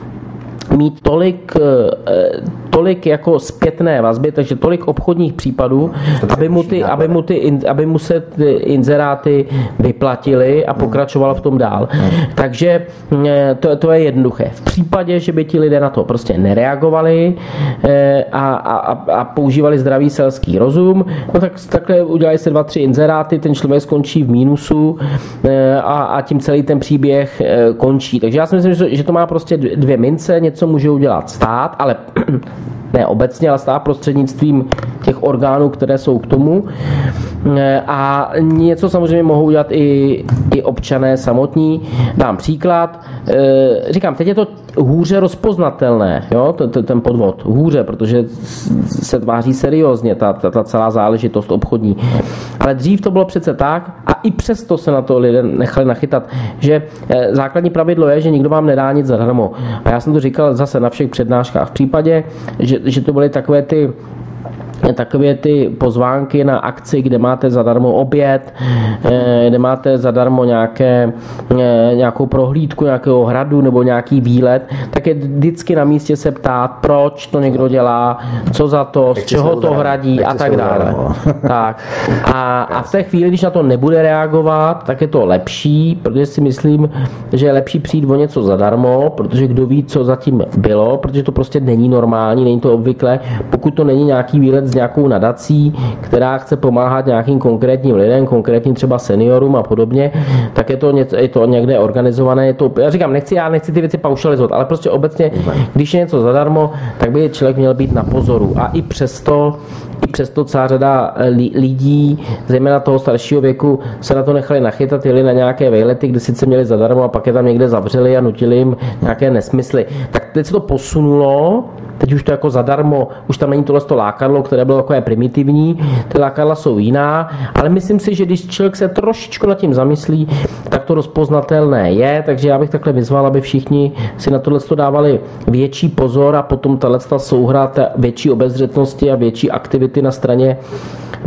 mít tolik, eh, tolik jako zpětné vazby, takže tolik obchodních případů, aby mu, ty, aby, mu ty, aby mu se ty inzeráty vyplatily a pokračoval v tom dál. Takže eh, to, to je jednoduché. V případě, že by ti lidé na to prostě nereagovali eh, a, a, a používali zdravý selský rozum, no tak takhle udělají se dva, tři inzeráty, ten člověk skončí v mínusu a, a tím celý ten příběh končí. Takže já si myslím, že to má prostě dvě mince, něco může udělat stát, ale ne obecně, ale stát prostřednictvím těch orgánů, které jsou k tomu. A něco samozřejmě mohou udělat i, i občané samotní. Dám příklad. E, říkám, teď je to hůře rozpoznatelné, jo, ten podvod. Hůře, protože se tváří seriózně ta, ta, ta celá záležitost obchodní. Ale dřív to bylo přece tak, a i přesto se na to lidé nechali nachytat, že e, základní pravidlo je, že nikdo vám nedá nic zadarmo. A já jsem to říkal zase na všech přednáškách. V případě, že, že to byly takové ty takové ty pozvánky na akci, kde máte zadarmo oběd, eh, kde máte zadarmo nějaké, eh, nějakou prohlídku nějakého hradu nebo nějaký výlet, tak je vždycky na místě se ptát, proč to někdo dělá, co za to, z čeho to hradí a tak dále. tak. A, a v té chvíli, když na to nebude reagovat, tak je to lepší, protože si myslím, že je lepší přijít o něco zadarmo, protože kdo ví, co zatím bylo, protože to prostě není normální, není to obvykle, pokud to není nějaký výlet s nějakou nadací, která chce pomáhat nějakým konkrétním lidem, konkrétním třeba seniorům a podobně, tak je to, něco, je to někde organizované. Je to, já říkám, nechci, já nechci ty věci paušalizovat, ale prostě obecně, když je něco zadarmo, tak by člověk měl být na pozoru. A i přesto přesto celá řada eh, lidí, zejména toho staršího věku, se na to nechali nachytat, jeli na nějaké vejlety, kde sice měli zadarmo a pak je tam někde zavřeli a nutili jim nějaké nesmysly. Tak teď se to posunulo, teď už to jako zadarmo, už tam není tohle to lákadlo, které bylo takové primitivní, ty lákadla jsou jiná, ale myslím si, že když člověk se trošičku nad tím zamyslí, tak to rozpoznatelné je, takže já bych takhle vyzval, aby všichni si na tohle dávali větší pozor a potom tahle souhra větší obezřetnosti a větší aktivity na straně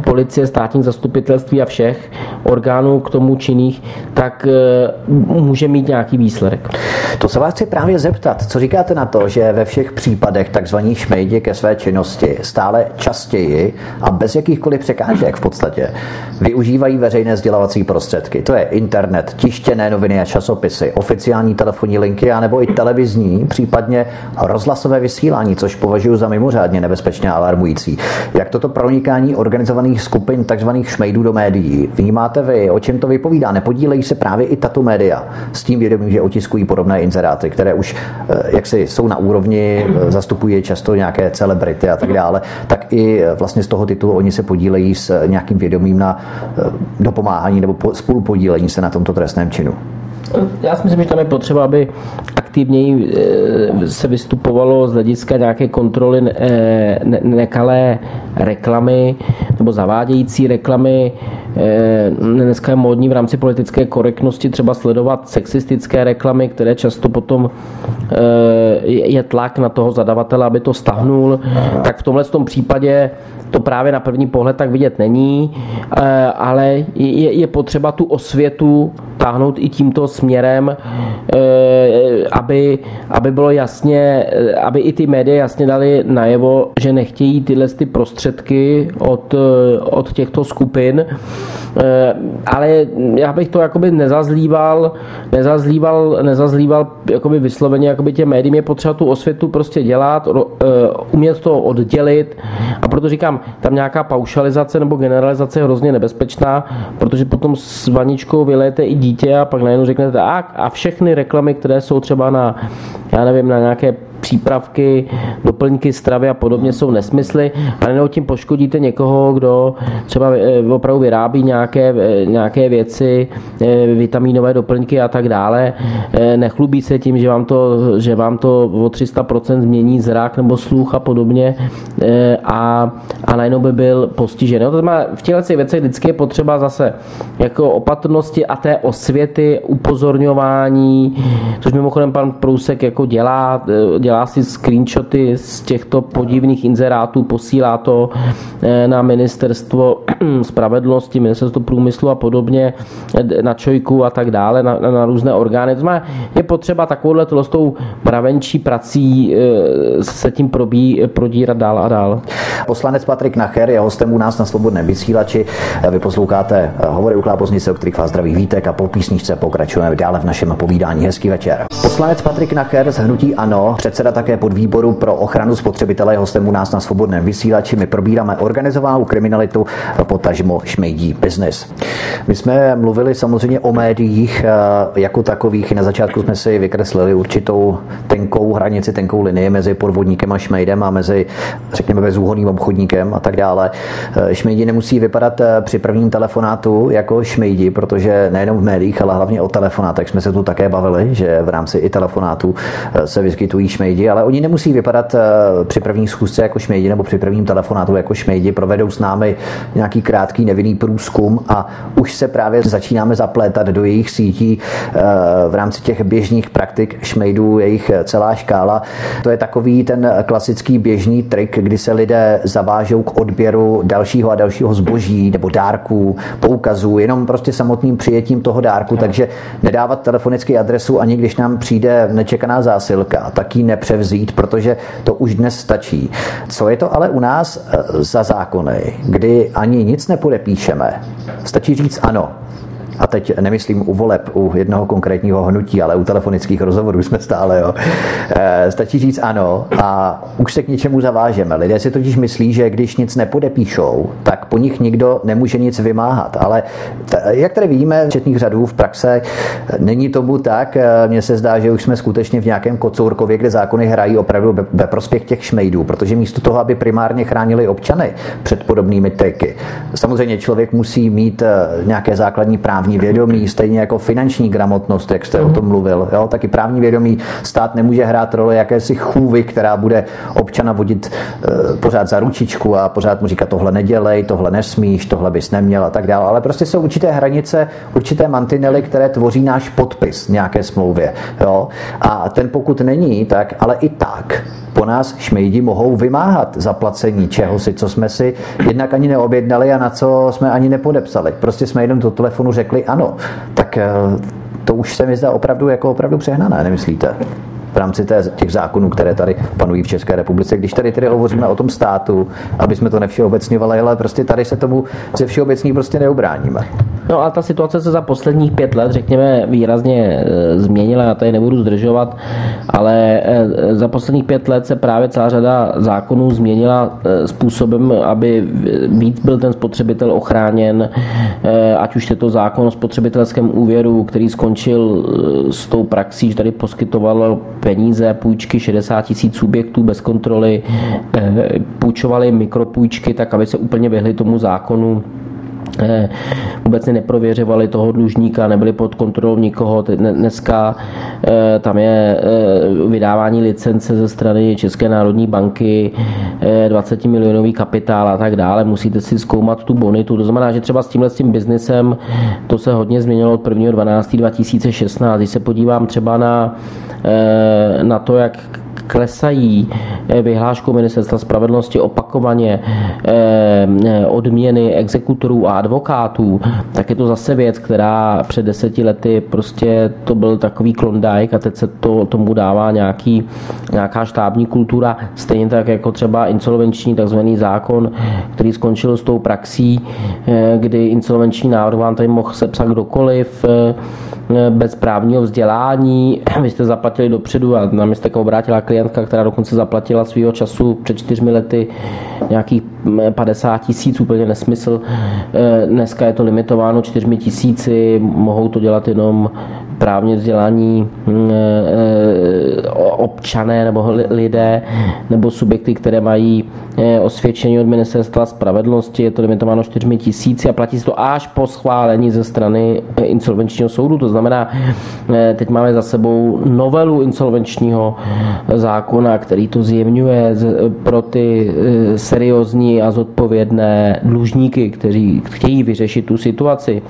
policie, státních zastupitelství a všech orgánů k tomu činných, tak eh, může mít nějaký výsledek. To se vás chci právě zeptat. Co říkáte na to, že ve všech případech takzvaní šmejdi ke své činnosti stále častěji a bez jakýchkoliv překážek v podstatě využívají veřejné sdělovací prostředky. To je internet, tištěné noviny a časopisy, oficiální telefonní linky a nebo i televizní, případně rozhlasové vysílání, což považuji za mimořádně nebezpečně alarmující. Jak toto pronikání organizovaných skupin takzvaných šmejdů do médií vnímáte vy? O čem to vypovídá? Nepodílejí se právě i tato média s tím vědomím, že otiskují podobné inzeráty, které už eh, jaksi jsou na úrovni, eh, zastupují často nějaké celebrity a tak dále, tak i eh, vlastně z toho titulu oni se podílejí s nějakým vědomím na dopomáhání nebo spolupodílení se na tomto trestném činu. Já si myslím, že tam je potřeba, aby aktivněji se vystupovalo z hlediska nějaké kontroly nekalé reklamy nebo zavádějící reklamy. Eh, dneska je módní v rámci politické korektnosti třeba sledovat sexistické reklamy, které často potom eh, je tlak na toho zadavatele, aby to stahnul, tak v tomhle tom případě to právě na první pohled tak vidět není, eh, ale je, je potřeba tu osvětu táhnout i tímto směrem, aby, aby bylo jasně, aby i ty média jasně dali najevo, že nechtějí tyhle ty prostředky od, od těchto skupin, Eh, ale já bych to jakoby nezazlíval, nezazlíval, nezazlíval jakoby vysloveně jakoby těm médiím. Je potřeba tu osvětu prostě dělat, eh, umět to oddělit. A proto říkám, tam nějaká paušalizace nebo generalizace je hrozně nebezpečná, protože potom s vaničkou vylejete i dítě a pak najednou řeknete a, a všechny reklamy, které jsou třeba na, já nevím, na nějaké přípravky, doplňky stravy a podobně jsou nesmysly a nejenom tím poškodíte někoho, kdo třeba eh, opravdu vyrábí nějaké, eh, nějaké věci, eh, vitamínové doplňky a tak dále. Nechlubí se tím, že vám to, že vám to o 300% změní zrak nebo sluch a podobně a, a najednou by byl postižen. No, to znamená, v těchto věcech vždycky je potřeba zase jako opatrnosti a té osvěty, upozorňování, což mimochodem pan Prousek jako dělá, dělá si screenshoty z těchto podivných inzerátů, posílá to eh, na ministerstvo spravedlnosti, ministerstvo průmyslu a podobně, eh, na Čojku a tak dále, na, na různé orgány. To znamená, je potřeba takovouhle tou pravenčí prací eh, se tím probí, prodírat dál a dál. Poslanec Patrik Nacher je hostem u nás na Svobodném vysílači. Vy posloucháte hovory u Kláboznice, o kterých vás zdraví vítek a po písničce pokračujeme dále v našem povídání. Hezký večer. Poslanec Patrik Nacher z Hnutí Ano, předseda také podvýboru pro ochranu spotřebitele, hostem u nás na Svobodném vysílači. My probíráme organizovanou kriminalitu, potažmo šmejdí business. My jsme mluvili samozřejmě o médiích eh, jako takových. Na začátku jsme si vykreslili určitou tenkou hranici, tenkou linii mezi podvodníkem a šmejdem a mezi, řekněme, bezúhonným obchodníkem a tak dále. Eh, šmejdi nemusí vypadat eh, při prvním telefonátu jako šmejdi, protože nejenom v médiích, ale hlavně o telefonátech jsme se tu také bavili, že v rámci i telefonátů se vyskytují šmejdi šmejdi, ale oni nemusí vypadat při první schůzce jako šmejdi nebo při prvním telefonátu jako šmejdi. Provedou s námi nějaký krátký nevinný průzkum a už se právě začínáme zaplétat do jejich sítí v rámci těch běžných praktik šmejdů, jejich celá škála. To je takový ten klasický běžný trik, kdy se lidé zavážou k odběru dalšího a dalšího zboží nebo dárků, poukazů, jenom prostě samotným přijetím toho dárku, takže nedávat telefonický adresu ani když nám přijde nečekaná zásilka, tak ji nepřevzít, protože to už dnes stačí. Co je to ale u nás eh, za zákony, kdy ani nic nepodepíšeme? Stačí říct ano, a teď nemyslím u voleb, u jednoho konkrétního hnutí, ale u telefonických rozhovorů jsme stále, jo. E, stačí říct ano a už se k něčemu zavážeme. Lidé si totiž myslí, že když nic nepodepíšou, tak po nich nikdo nemůže nic vymáhat. Ale jak tady vidíme četných řadů v praxe, není tomu tak. Eh, mně se zdá, že už jsme skutečně v nějakém kocourkově, kde zákony hrají opravdu ve prospěch těch šmejdů, protože místo toho, aby primárně chránili občany před podobnými triky. Samozřejmě člověk musí mít eh, nějaké základní právní právní vědomí, stejně jako finanční gramotnost, jak jste o tom mluvil. Jo? Taky právní vědomí stát nemůže hrát roli jakési chůvy, která bude občana vodit e, pořád za ručičku a pořád mu říkat tohle nedělej, tohle nesmíš, tohle bys neměl a tak dále. Ale prostě jsou určité hranice, určité mantinely, které tvoří náš podpis nějaké smlouvě. Jo? A ten pokud není, tak ale i tak po nás šmejdi mohou vymáhat zaplacení čeho si, co jsme si jednak ani neobjednali a na co jsme ani nepodepsali. Prostě jsme jenom do telefonu řekli ano. Tak eh, to už se mi zdá opravdu jako opravdu přehnané, nemyslíte? V rámci té, těch zákonů, které tady panují v České republice. Když tady tedy hovoříme o tom státu, aby jsme to nevšeobecňovali, ale prostě tady se tomu ze všeobecní prostě neubráníme. No a ta situace se za posledních pět let, řekněme, výrazně e, změnila, já tady nebudu zdržovat, ale e, za posledních pět let se právě celá řada zákonů změnila e, způsobem, aby víc byl ten spotřebitel ochráněn, ať už je to zákon o spotřebitelském úvěru, který skončil s tou praxí, že tady poskytoval peníze, půjčky 60 tisíc subjektů bez kontroly, půjčovali mikropůjčky tak, aby se úplně vyhli tomu zákonu. Eh, vůbec neprověřovali toho dlužníka, nebyli pod kontrolou nikoho. Dneska eh, tam je eh, vydávání licence ze strany České národní banky, 20 milionový kapitál a tak dále. Musíte si zkoumat tu bonitu. To znamená, že třeba s tímhle s tím biznesem to se hodně změnilo od 1.12.2016. Když se podívám třeba na, na to, jak klesají eh, vyhláškou ministerstva spravedlnosti opakovaně eh, odměny exekutorů a advokátů, tak je to zase věc, která před deseti lety prostě to byl takový klondajk a teď se to tomu dává nějaký, nějaká štábní kultura, stejně tak jako třeba insolvenční takzvaný zákon, který skončil s tou praxí, eh, kdy insolvenční návrh vám tady mohl sepsat kdokoliv, bez právního vzdělání, vy jste zaplatili dopředu a na mě se obrátila klientka, která dokonce zaplatila svého času před čtyřmi lety nějakých 50 tisíc, úplně nesmysl. Eh, dneska je to limitováno čtyřmi tisíci, mohou to dělat jenom právně vzdělaní mm, eh, občané nebo lidé nebo subjekty, které mají eh, osvědčení od ministerstva spravedlnosti, je to limitováno 4 tisíci a platí se to až po schválení ze strany insolvenčního soudu. To znamená, teď máme za sebou novelu insolvenčního zákona, který to zjemňuje pro ty seriózní a zodpovědné dlužníky, kteří chtějí vyřešit tu situaci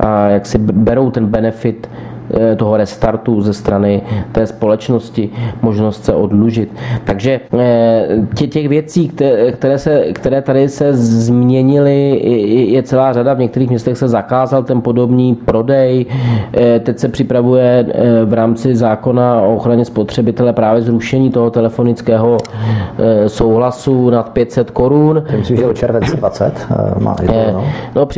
a jak si berou ten benefit Eh, toho restartu ze strany té společnosti, možnost se odlužit. Takže eh, tě, těch věcí, které, se, které tady se změnily, je celá řada. V některých městech se zakázal ten podobný prodej. Eh, teď se připravuje v rámci zákona o ochraně spotřebitele právě zrušení toho telefonického souhlasu nad 500 korun. Myslím, že o červenci 20 má. No, no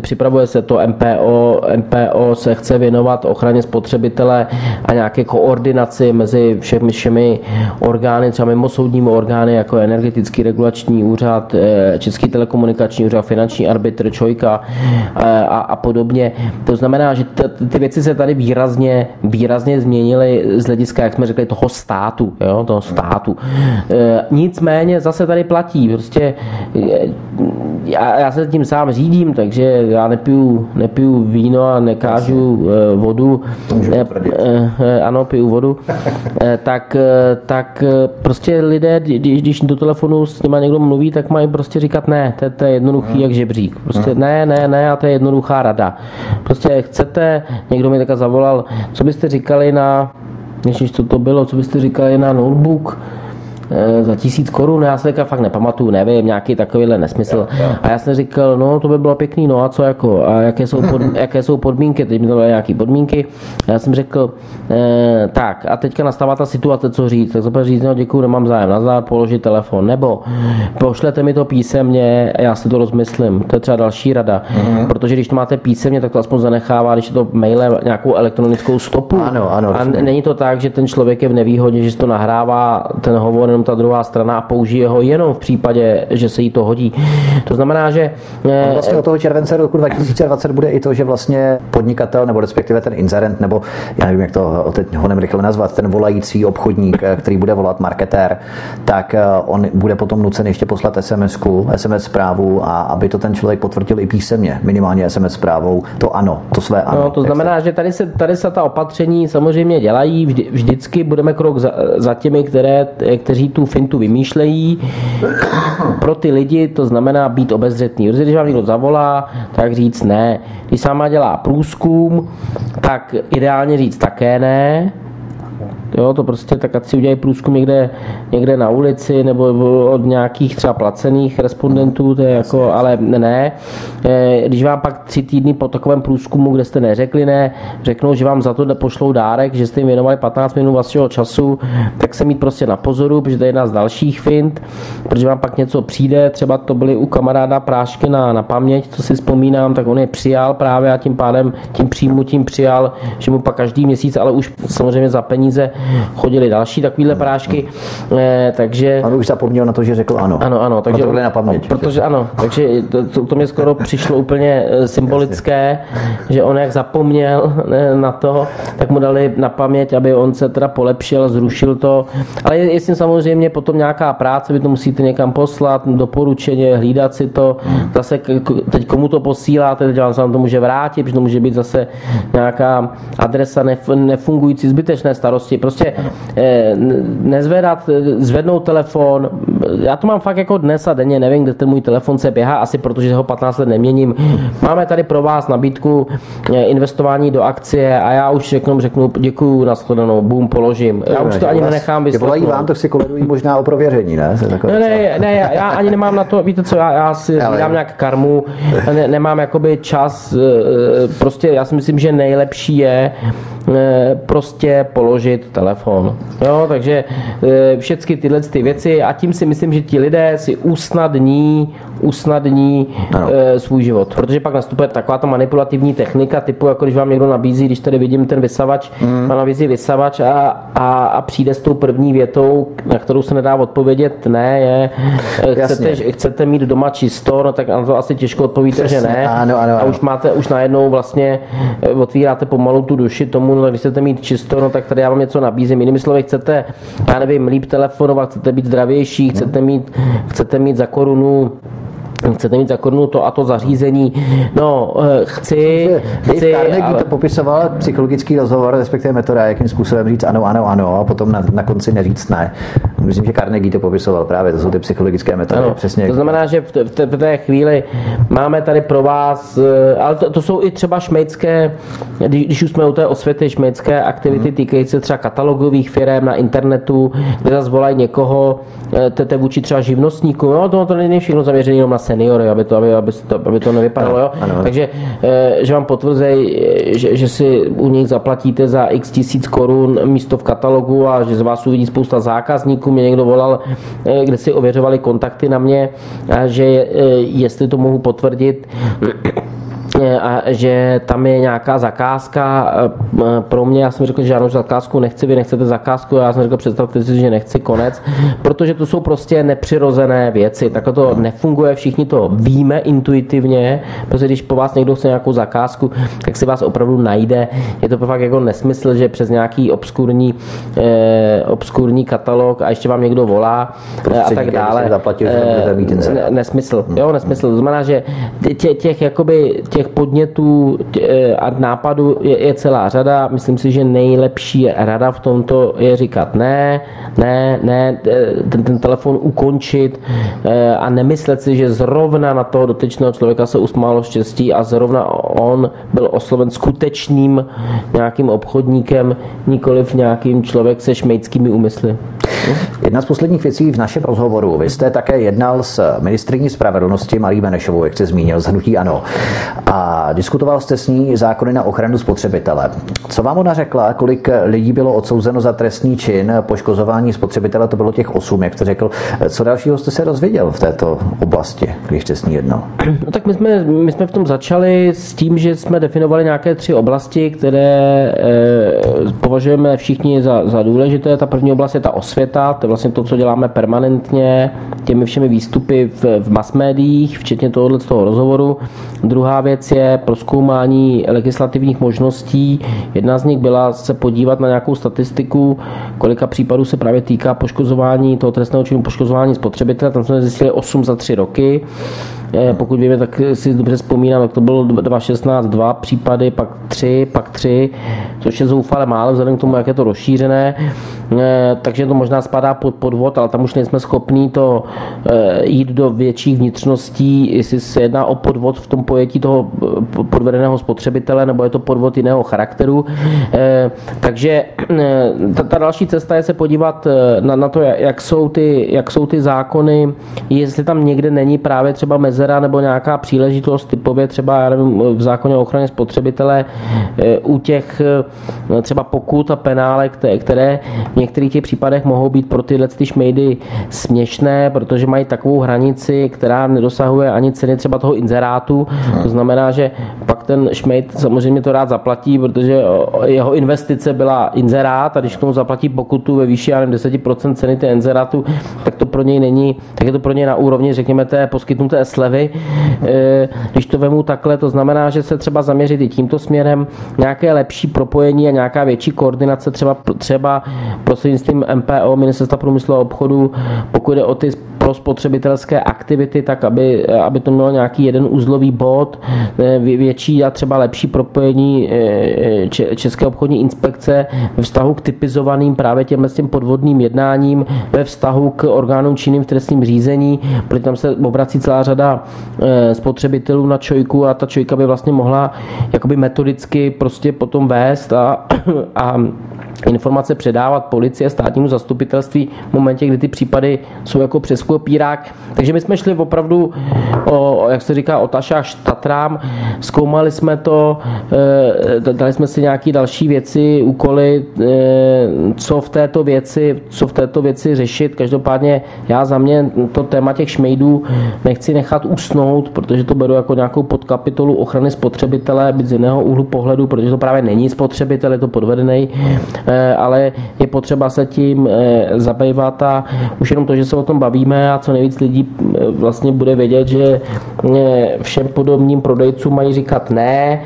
připravuje se to MPO, MPO se chce věnovat ochraně ochraně spotřebitele a nějaké koordinaci mezi všemi, všemi orgány, třeba mimo soudními orgány, jako energetický regulační úřad, eh, Český telekomunikační úřad, finanční arbitr, Čojka eh, a, a podobně. To znamená, že ty věci se tady výrazně, výrazně změnily z hlediska, jak jsme řekli, toho státu, jo, toho státu. E, nicméně zase tady platí, prostě já, já se tím sám řídím, takže já nepiju, nepiju víno a nekážu e, vodu, e, e, ano, piju vodu, e, tak, tak prostě lidé, když, když do telefonu s nima někdo mluví, tak mají prostě říkat ne, to, to je jednoduchý hmm. jak žebřík. Prostě hmm. ne, ne, ne a to je jednoduchá rada. Prostě chcete, někdo mi taká zavolal, co byste říkali na, než co to bylo, co byste říkali na notebook, za tisíc korun, já se fakt nepamatuju, nevím, nějaký takovýhle nesmysl. A já jsem říkal, no to by bylo pěkný, no a co jako, a jaké jsou, pod, jaké jsou podmínky, teď mi to nějaké podmínky. A já jsem řekl, eh, tak a teďka nastává ta situace, co říct, tak zaprvé říct, no děkuji, nemám zájem, nazdar, položit telefon, nebo pošlete mi to písemně, já si to rozmyslím, to je třeba další rada, mm-hmm. protože když to máte písemně, tak to aspoň zanechává, když je to mailem nějakou elektronickou stopu. Ano, ano. A není to tak, že ten člověk je v nevýhodě, že si to nahrává ten hovor jenom ta druhá strana a použije ho jenom v případě, že se jí to hodí. To znamená, že... A vlastně od toho července roku 2020 bude i to, že vlastně podnikatel nebo respektive ten inzerent, nebo já nevím, jak to teď honem rychle nazvat, ten volající obchodník, který bude volat marketér, tak eh, on bude potom nucen ještě poslat SMS, SMS zprávu a aby to ten člověk potvrdil i písemně, minimálně SMS zprávou, to ano, to své ano. No, to znamená, že tady se, tady se ta opatření samozřejmě dělají, vždy, vždycky budeme krok za, za těmi, které, kteří tu fintu vymýšlejí. Pro ty lidi to znamená být obezřetný. Když vám někdo zavolá, tak říct ne. Když sama dělá průzkum, tak ideálně říct také ne. Jo, to prostě tak ať si udělají průzkum někde, někde na ulici nebo od nějakých třeba placených respondentů, to je jako, ale ne. Eh, když vám pak tři týdny po takovém průzkumu, kde jste neřekli ne, řeknou, že vám za to pošlou dárek, že jste jim věnovali 15 minut vašeho času, tak se mít prostě na pozoru, protože to je jedna z dalších fint, protože vám pak něco přijde, třeba to byly u kamaráda prášky na, na paměť, co si vzpomínám, tak on je přijal právě a tím pádem tím příjmu tím přijal, že mu pak každý měsíc, ale už samozřejmě za peníze chodili další takovýhle prášky, eh, takže... On už zapomněl na to, že řekl ano. Ano, ano. Takže, to na paměť. Protože ano, takže to, to mě skoro přišlo úplně eh, symbolické, že on jak zapomněl na to, tak mu dali na paměť, aby on se teda polepšil, zrušil to. Ale je, je s tím samozřejmě potom nějaká práce, vy to musíte někam poslat, doporučeně, hlídat si to. Zase teď komu to posíláte, teď vám se vám to může vrátit, protože to může být zase nějaká adresa nefungující, zbytečné starosti. Prostě eh, nezvedat, zvednout telefon. Já to mám fakt jako dnes a denně, nevím, kde ten můj telefon se běhá, asi protože ho 15 let neměním. Máme tady pro vás nabídku eh, investování do akcie a já už řeknu, řeknu děkuju, nashledanou, boom, položím. Já už to ani nenechám vyslechnout. Volají vám, to si koledují možná o prověření, ne? Ne, ne, ne, já ani nemám na to, víte co, já, já si dám nějak karmu, ne, nemám jakoby čas, eh, prostě já si myslím, že nejlepší je prostě položit telefon. Jo, takže e, všechny tyhle ty věci a tím si myslím, že ti lidé si usnadní, usnadní e, svůj život. Protože pak nastupuje taková ta manipulativní technika typu, jako když vám někdo nabízí, když tady vidím ten vysavač, mm. má nabízí vysavač a, a, a přijde s tou první větou, na kterou se nedá odpovědět ne, je chcete, chcete mít doma čisto, no tak na to asi těžko odpovíte, Přesně. že ne. Ano, ano, ano. A už máte, už najednou vlastně otvíráte pomalu tu duši tomu, no, když chcete mít čisto, no tak tady já vám něco nabízím. Jinými slovy, chcete, já nevím, líp telefonovat, chcete být zdravější, chcete mít, chcete mít za korunu chcete mít za korunu to a to zařízení. No, eh, chci... chci Carnegie ale... to popisoval psychologický rozhovor, respektive metoda, jakým způsobem říct ano, ano, ano a potom na, na konci neříct ne. Myslím, že Carnegie to popisoval právě, to jsou ty psychologické metody. Ano, přesně. To znamená, že v, té, v té chvíli máme tady pro vás, eh, ale to, to jsou i třeba šmejdské, když, když už jsme u té osvěty šmejdské aktivity hmm. týkající se třeba katalogových firm na internetu, kde zase volají někoho, eh, to je vůči třeba živnostníků, no to, to není všechno zaměřené jenom na seniory, aby to, aby, aby to, aby to nevypadalo. Jo? Ano. Takže, eh, že vám potvrzej, že, že si u nich zaplatíte za x tisíc korun místo v katalogu a že z vás uvidí spousta zákazníků. Mě někdo volal, eh, kde si ověřovali kontakty na mě, a že eh, jestli to mohu potvrdit, a že tam je nějaká zakázka pro mě, já jsem řekl, že žádnou zakázku nechci, vy nechcete zakázku, já jsem řekl, představte si, že nechci konec, protože to jsou prostě nepřirozené věci, tak to nefunguje, všichni to víme intuitivně, protože když po vás někdo chce nějakou zakázku, tak si vás opravdu najde, je to fakt jako nesmysl, že přes nějaký obskurní, eh, obskurní katalog a ještě vám někdo volá eh, a tak dále. Zaplatil, eh, nesmysl, jo, nesmysl. To znamená, že těch, těch, jakoby, těch podnětů tě, a nápadů je, je celá řada. Myslím si, že nejlepší rada v tomto je říkat ne, ne, ne, ten, ten telefon ukončit a nemyslet si, že zrovna na toho dotyčného člověka se usmálo štěstí a zrovna on byl osloven skutečným nějakým obchodníkem, nikoliv nějakým člověk se šmejckými úmysly. Jedna z posledních věcí v našem rozhovoru. Vy jste také jednal s ministriní spravedlnosti Marí Benešovou, jak jste zmínil, z Hnutí Ano. A diskutoval jste s ní zákony na ochranu spotřebitele. Co vám ona řekla, kolik lidí bylo odsouzeno za trestný čin poškozování spotřebitele? To bylo těch osm, jak jste řekl. Co dalšího jste se dozvěděl v této oblasti, když jste s ní jednal? No tak my jsme, my jsme v tom začali s tím, že jsme definovali nějaké tři oblasti, které e, považujeme všichni za, za důležité. Ta první oblast je ta osvěta, to je vlastně to, co děláme permanentně těmi všemi výstupy v, v mass médiích, včetně tohoto toho rozhovoru. Druhá věc je proskoumání legislativních možností. Jedna z nich byla se podívat na nějakou statistiku, kolika případů se právě týká poškozování toho trestného činu poškozování spotřebitele. Tam jsme zjistili 8 za 3 roky. Eh, pokud víme, tak si dobře vzpomínám, jak to bylo 2016 dva případy, pak tři, pak tři, což je zoufale málo vzhledem k tomu, jak je to rozšířené. Eh, takže to možná spadá pod podvod, ale tam už nejsme schopní to eh, jít do větších vnitřností, jestli se jedná o podvod v tom pojetí toho podvedeného spotřebitele, nebo je to podvod jiného charakteru. Takže ta, ta další cesta je se podívat na, na to, jak jsou, ty, jak jsou ty zákony, jestli tam někde není právě třeba mezi mezera nebo nějaká příležitost typově třeba já nevím, v zákoně o ochraně spotřebitele eh, u těch eh, třeba pokut a penále, které v některých těch případech mohou být pro tyhle ty šmejdy směšné, protože mají takovou hranici, která nedosahuje ani ceny třeba toho inzerátu. To znamená, že pak ten šmejd samozřejmě to rád zaplatí, protože jeho investice byla inzerát a když k tomu zaplatí pokutu ve výši 10% ceny té inzerátu, tak to pro něj není, tak je to pro něj na úrovni, řekněme, té poskytnuté slevy. E, když to vemu takhle, to znamená, že se třeba zaměřit i tímto směrem, nějaké lepší propojení a nějaká větší koordinace třeba, třeba prostřednictvím MPO, Ministerstva průmyslu a obchodu, pokud jde o ty pro spotřebitelské aktivity, tak aby, aby to mělo nějaký jeden uzlový bod, e, větší a třeba lepší propojení e, České obchodní inspekce ve vztahu k typizovaným právě těm, těm podvodným jednáním, ve vztahu k orgánům činným v trestním řízení, protože tam se obrací celá řada Eh, spotřebitelů na čojku a ta čojka by vlastně mohla jakoby metodicky prostě potom vést a, a informace předávat policie, státnímu zastupitelství v momentě, kdy ty případy jsou jako přes kopírák. Takže my jsme šli opravdu, o, jak se říká, o tašách tatrám, zkoumali jsme to, e, dali jsme si nějaké další věci, úkoly, e, co v této věci, co v této věci řešit. Každopádně já za mě to téma těch šmejdů nechci nechat usnout, protože to beru jako nějakou podkapitolu ochrany spotřebitele, být z jiného úhlu pohledu, protože to právě není spotřebitel, je to podvedený Eh, ale je potřeba se tím zabývat a už jenom to, že se o tom bavíme a co nejvíc lidí eh, vlastně bude vědět, že všem podobným prodejcům mají říkat ne,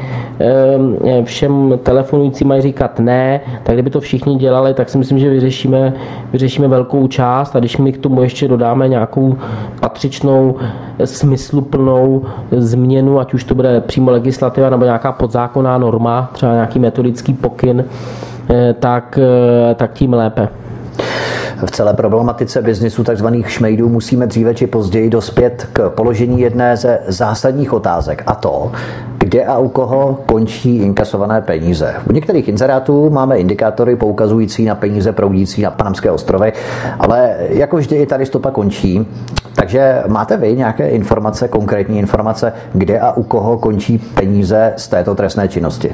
všem telefonujícím mají říkat ne, tak kdyby to všichni dělali, tak si myslím, že vyřešíme, vyřešíme velkou část a když my k tomu ještě dodáme nějakou patřičnou, smysluplnou změnu, ať už to bude přímo legislativa nebo nějaká podzákonná norma, třeba nějaký metodický pokyn, Eh, tak, eh, tak tím lépe. V celé problematice biznisu tzv. šmejdů musíme dříve či později dospět k položení jedné ze zásadních otázek a to, kde a u koho končí inkasované peníze. U některých inzerátů máme indikátory poukazující na peníze proudící na Panamské ostrovy, ale jako vždy i tady stopa končí. Takže máte vy nějaké informace, konkrétní informace, kde a u koho končí peníze z této trestné činnosti?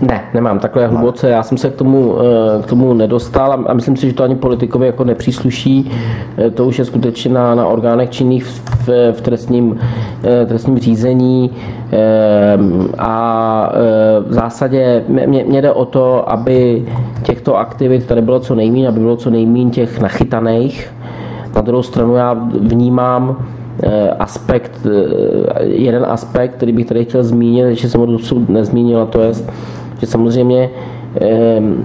Ne, nemám takhle hluboce. Já jsem se k tomu, eh, k tomu nedostal a myslím si, že to ani politikovi jako nepřísluší. Eh, to už je skutečně na, na orgánech činných v, v trestním, eh, trestním řízení a v zásadě mě, mě jde o to, aby těchto aktivit tady bylo co nejméně, aby bylo co nejméně těch nachytaných. Na druhou stranu já vnímám aspekt, jeden aspekt, který bych tady chtěl zmínit, že jsem ho dosud nezmínil, a to je že samozřejmě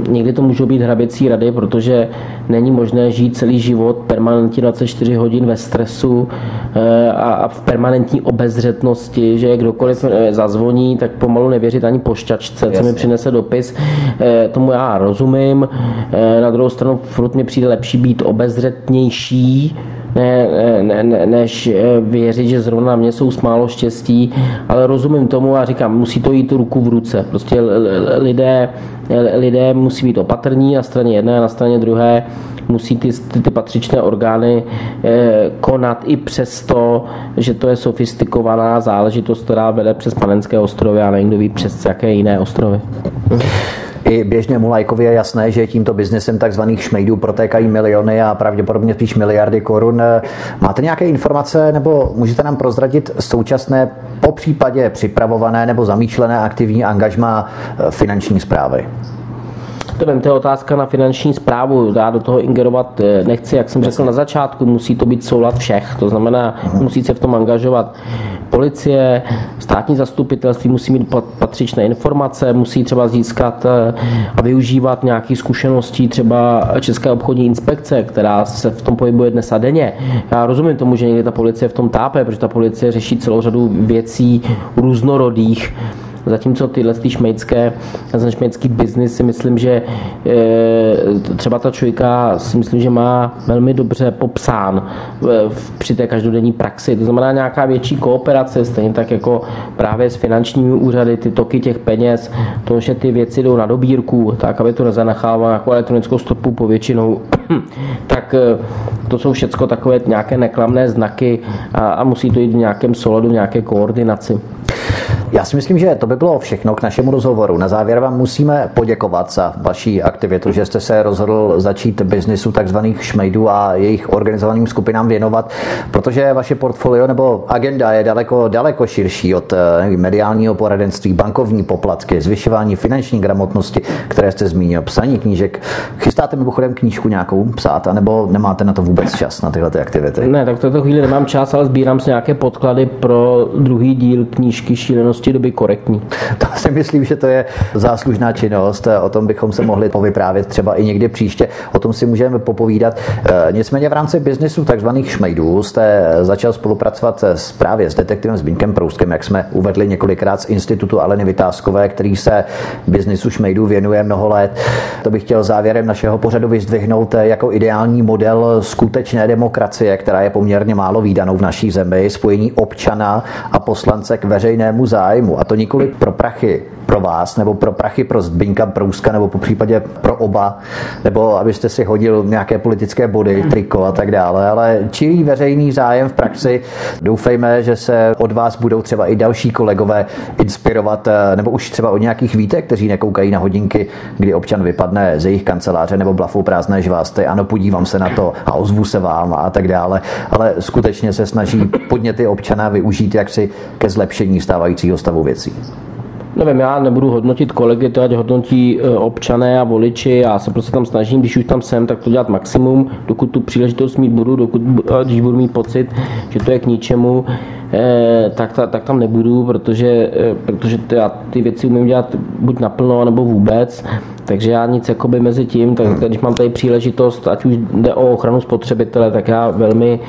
někdy to můžou být hraběcí rady, protože není možné žít celý život permanentně 24 hodin ve stresu eh, a v permanentní obezřetnosti, že kdokoliv eh, zazvoní, tak pomalu nevěřit ani pošťačce, co mi přinese dopis. Eh, tomu já rozumím. Na druhou stranu furt mi přijde lepší být obezřetnější, ne, ne, ne, než věřit, že zrovna na mě jsou málo štěstí, ale rozumím tomu a říkám, musí to jít ruku v ruce. Prostě lidé, lidé musí být opatrní na straně jedné a na straně druhé musí ty, ty, ty patřičné orgány eh, konat i přesto, že to je sofistikovaná záležitost, která vede přes Panenské ostrovy a někdo ví přes jaké jiné ostrovy. I běžnému lajkovi je jasné, že tímto biznesem takzvaných šmejdů protékají miliony a pravděpodobně spíš miliardy korun. Máte nějaké informace nebo můžete nám prozradit současné, po případě připravované nebo zamýšlené aktivní angažma eh, finanční zprávy? To je otázka na finanční zprávu. Já do toho ingerovat eh, nechci, jak jsem řekl na začátku, musí to být soulad všech. To znamená, musí se v tom angažovat policie, státní zastupitelství musí mít patřičné informace, musí třeba získat eh, a využívat nějaké zkušeností třeba České obchodní inspekce, která se v tom pohybuje dnes a denně. Já rozumím tomu, že někdy ta policie v tom tápe, protože ta policie řeší celou řadu věcí různorodých, Zatímco tyhle ty šmejdské, ten šmejdský biznis si myslím, že e, třeba ta čujka si myslím, že má velmi dobře popsán při té každodenní praxi. To znamená nějaká větší kooperace, stejně tak jako právě s finančními úřady, ty toky těch peněz, to, že ty věci jdou na dobírku, tak aby to nezanechávalo nějakou elektronickou stopu povětšinou, tak e, to jsou všechno takové nějaké neklamné znaky a, a musí to jít v nějakém souladu, v nějaké koordinaci. Já si myslím, že to by bylo všechno k našemu rozhovoru. Na závěr vám musíme poděkovat za vaší aktivitu, že jste se rozhodl začít biznisu takzvaných šmejdů a jejich organizovaným skupinám věnovat, protože vaše portfolio nebo agenda je daleko, daleko širší od eh, mediálního poradenství, bankovní poplatky, zvyšování finanční gramotnosti, které jste zmínil, psaní knížek. Chystáte mimochodem knížku nějakou psát, anebo nemáte na to vůbec čas, na tyhle ty aktivity? Ne, tak v této chvíli nemám čas, ale sbírám si nějaké podklady pro druhý díl knížky Šílenosti doby korektní. To si myslím, že to je záslužná činnost. O tom bychom se mohli povyprávět třeba i někdy příště. O tom si můžeme popovídat. E, nicméně v rámci biznesu takzvaných šmejdů jste začal spolupracovat s, právě s detektivem Zbínkem Prouskem, jak jsme uvedli několikrát z institutu Aleny Vytázkové, který se biznesu šmejdů věnuje mnoho let. To bych chtěl závěrem našeho pořadu vyzdvihnout jako ideální model skutečné demokracie, která je poměrně málo výdanou v naší zemi, spojení občana a poslance k veřejnému zájmu. A to nikoli pro prachy pro vás, nebo pro prachy pro Zbyňka Prouska, nebo po případě pro oba, nebo abyste si hodil nějaké politické body, triko a tak dále, ale čirý veřejný zájem v praxi. Doufejme, že se od vás budou třeba i další kolegové inspirovat, eh, nebo už třeba od nějakých vítek, kteří nekoukají na hodinky, kdy občan vypadne ze jejich kanceláře nebo blafou prázdné žvásty. Ano, podívám se na to a ozvu se vám a tak dále, ale skutečně se snaží podněty občana využít jaksi ke zlepšení stávajícího stavu věcí. Nevím, já nebudu hodnotit kolegy, to ať hodnotí e, občané a voliči, já se prostě tam snažím, když už tam jsem, tak to dělat maximum, dokud tu příležitost mít budu, dokud, když budu mít pocit, že to je k ničemu, tak, ta, tak tam nebudu, protože, eh, protože ty, já ty věci umím dělat buď naplno, nebo vůbec, takže já nic jakoby mezi tím, tak když mám tady příležitost, ať už jde o ochranu spotřebitele, tak já velmi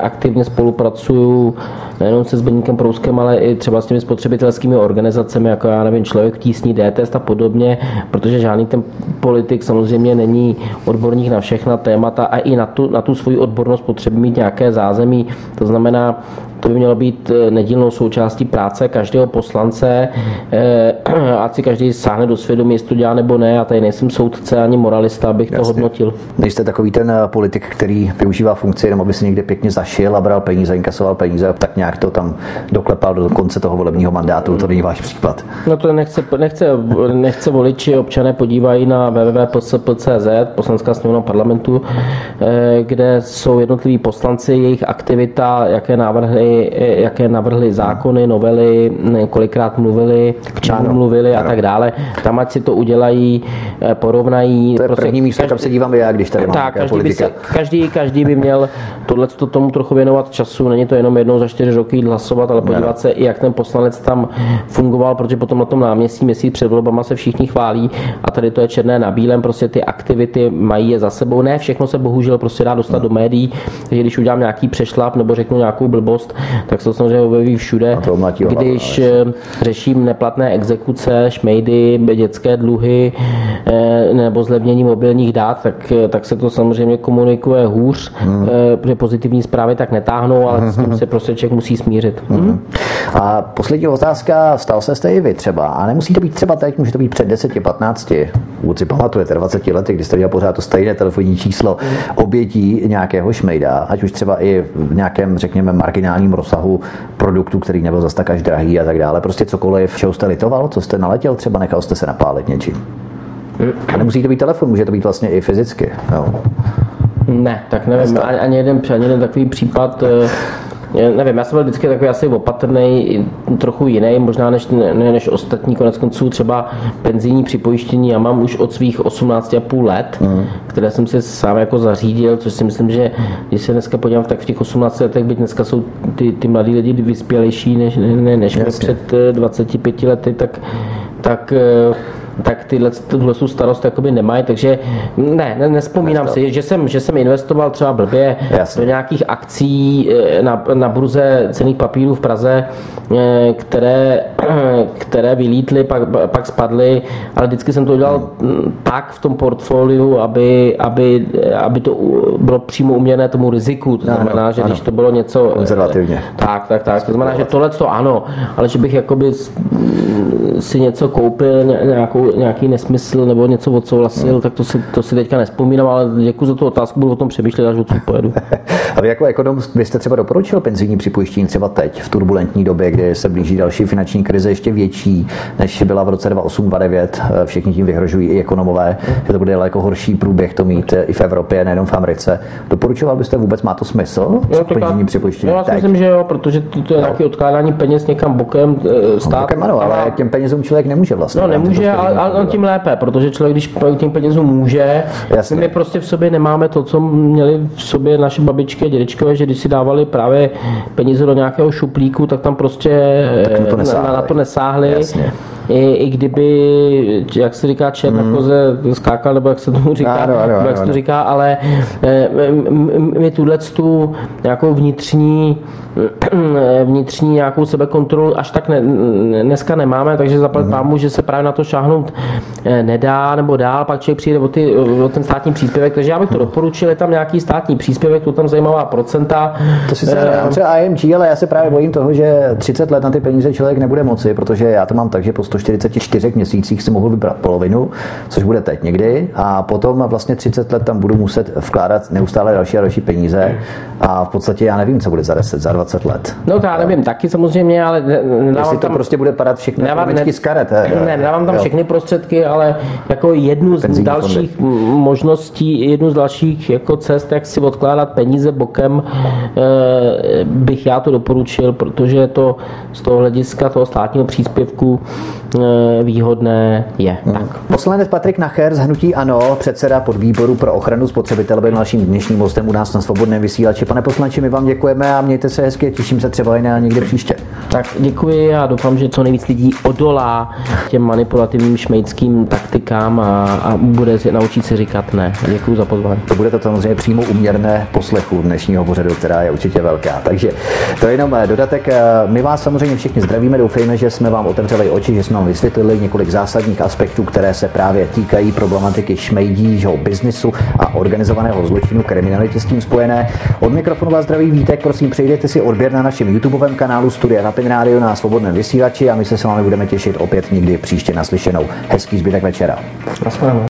aktivně spolupracuju nejenom se Zbeníkem Prouskem, ale i třeba s těmi spotřebitelskými organizacemi, jako já nevím, člověk tísní D-test a podobně, protože žádný ten politik samozřejmě není odborník na všechna témata a i na tu, na tu svoji odbornost potřebuje mít nějaké zázemí. To znamená, to by mělo být eh, nedílnou součástí práce každého poslance, eh, ať si každý sáhne do svědomí, jestli to dělá nebo ne. Já tady nejsem soudce ani moralista, abych Jasně. to hodnotil. Nejste takový ten eh, politik, který využívá funkci jenom, aby si někde pěkně zašil a bral peníze, inkasoval peníze, tak nějak to tam doklepal do konce toho volebního mandátu. To není váš případ. No to nechce, nechce, nechce voliči, občané podívají na www.psp.cz, poslanská sněmovna parlamentu, kde jsou jednotliví poslanci, jejich aktivita, jaké návrhy, jaké navrhly zákony, novely, kolikrát mluvili, k čemu no, mluvili a tak dále. Tam ať si to udělají, eh, porovnají. To je prostě, první místo, kam se dívám já, když tady mám tak, každý by, se, každý, každý by měl tohle tomu trochu věnovat času. Není to jenom jednou za čtyři roky jít hlasovat, ale podívat se, jak ten poslanec tam fungoval, protože potom na tom náměstí měsíc před volbama se všichni chválí a tady to je černé na bílém, prostě ty aktivity mají je za sebou. Ne, všechno se bohužel prostě dá dostat no. do médií, takže když udělám nějaký přešlap nebo řeknu nějakou blbost, tak se to samozřejmě objeví všude. Když hlavu, eh, řeším neplatné exekuce, šmejdy, dětské dluhy eh, nebo zlevnění mobilních dát, tak, eh, tak se to samozřejmě komunikuje hůř, hmm. protože pozitivní zprávy tak netáhnou, ale s tím se prostě člověk musí smířit. Hmm. Hmm. A poslední otázka, stal se jste i vy třeba, a nemusí to být třeba teď, může to být před 10-15, pokud si pamatujete, 20 lety, kdy jste měl pořád to stejné telefonní číslo obětí nějakého šmejda, ať už třeba i v nějakém, řekněme, marginálním rozsahu produktu, který nebyl zase tak až drahý a tak dále. Prostě cokoliv, čeho jste litoval, co jste naletěl, třeba nechal jste se napálit něčím. A nemusí to být telefon, může to být vlastně i fyzicky. Jo. Ne, tak nevím, ani, ani, jeden, ani jeden takový případ eh, nevím, já jsem byl vždycky takový asi opatrný, trochu jiný, možná než, ne, než ostatní, konec konců třeba penzijní připojištění, já mám už od svých 18,5 let, mm. které jsem si sám jako zařídil, což si myslím, že když se dneska podívám, tak v těch 18 letech, byť dneska jsou ty, ty mladí lidi vyspělejší než, ne, než před 25 lety, tak, tak tak tyhle, tuhle starost jakoby nemají, takže ne, ne nespomínám si, že jsem, že jsem investoval třeba blbě Jasně. do nějakých akcí eh, na, na burze cených papírů v Praze, eh, které, které vylítly, pak, pak spadly, ale vždycky jsem to udělal tak v tom portfoliu, aby, aby, aby to bylo přímo uměné tomu riziku. To znamená, ano, že ano. když to bylo něco... Konzervativně. Tak, tak, tak. To znamená, že tohle to ano, ale že bych jakoby si něco koupil, nějakou, nějaký nesmysl nebo něco odsouhlasil, no. tak to si, to si teďka nespomínám, ale děkuji za tu otázku, budu o tom přemýšlet, až odsud pojedu. A vy jako ekonom byste třeba doporučil penzijní připojištění třeba teď, v turbulentní době, kdy se blíží další finanční krize ještě větší, než byla v roce 2008-2009, všichni tím vyhrožují i ekonomové, že to bude jako horší průběh to mít i v Evropě, nejenom v Americe. Doporučoval byste vůbec, má to smysl? Jo, penzijní připojištění? Já si myslím, že jo, protože to, to je no. nějaké odkládání peněz někam bokem. Eh, stát, no, bokem ano, ale těm penězům člověk nemůže vlastně. No nemůže, ale, ale tím lépe, protože člověk, když tím penězům může, Jasně. my prostě v sobě nemáme to, co měli v sobě naše babičky a dědečkové, že když si dávali právě peníze do nějakého šuplíku, tak tam prostě tak to na, na to nesáhli. Jasně i, i kdyby, jak se říká, čert mm. na koze skákal, nebo jak se tomu říká, ano, ano, ano, jak se to říká, ale eh, my tuhle tu nějakou vnitřní vnitřní nějakou sebekontrolu až tak ne, dneska nemáme, takže zaplat mm. pámu, že se právě na to šáhnout eh, nedá nebo dál, pak člověk přijde o, ty, o ten státní příspěvek, takže já bych to mhm. doporučil, je tam nějaký státní příspěvek, to tam zajímavá procenta. To si se třeba IMG, ale já se právě bojím toho, že 30 let na ty peníze člověk nebude moci, protože já to mám tak, že po 144 měsících si mohu vybrat polovinu, což bude teď někdy, a potom vlastně 30 let tam budu muset vkládat neustále další a další peníze a v podstatě já nevím, co bude za 10, za 20 let. No to já nevím, taky samozřejmě, ale nedávám tam... to prostě bude padat všechny nedávám, ne, z karet. Ne, nedávám tam jo. všechny prostředky, ale jako jednu z Penzijní dalších fondy. možností, jednu z dalších jako cest, jak si odkládat peníze bokem, eh, bych já to doporučil, protože je to z toho hlediska toho státního příspěvku Eh, výhodné je. Hmm. Tak. Poslanec Patrik Nacher z Hnutí Ano, předseda podvýboru pro ochranu spotřebitele, byl naším dnešním hostem u nás na svobodném vysílači. Pane poslanče, my vám děkujeme a mějte se hezky, těším se třeba i na někde příště. Tak děkuji a doufám, že co nejvíc lidí odolá těm manipulativním šmejdským taktikám a, a bude si, naučit si říkat ne. Děkuji za pozvání. To bude to samozřejmě přímo uměrné poslechu dnešního pořadu, která je určitě velká. Takže to je jenom eh, dodatek. Eh, my vás samozřejmě všichni zdravíme, doufejme, že jsme vám otevřeli oči, že jsme vám vysvětlili několik zásadních aspektů, které se právě týkají problematiky šmejdí, že biznisu a organizovaného zločinu, kriminality s tím spojené. Od mikrofonu vás zdraví Vítek, prosím, přejdete si odběr na našem YouTubeovém kanálu Studia Rapid Radio na svobodném vysílači a my se s vámi budeme těšit opět někdy příště naslyšenou. Hezký zbytek večera. Naschledanou.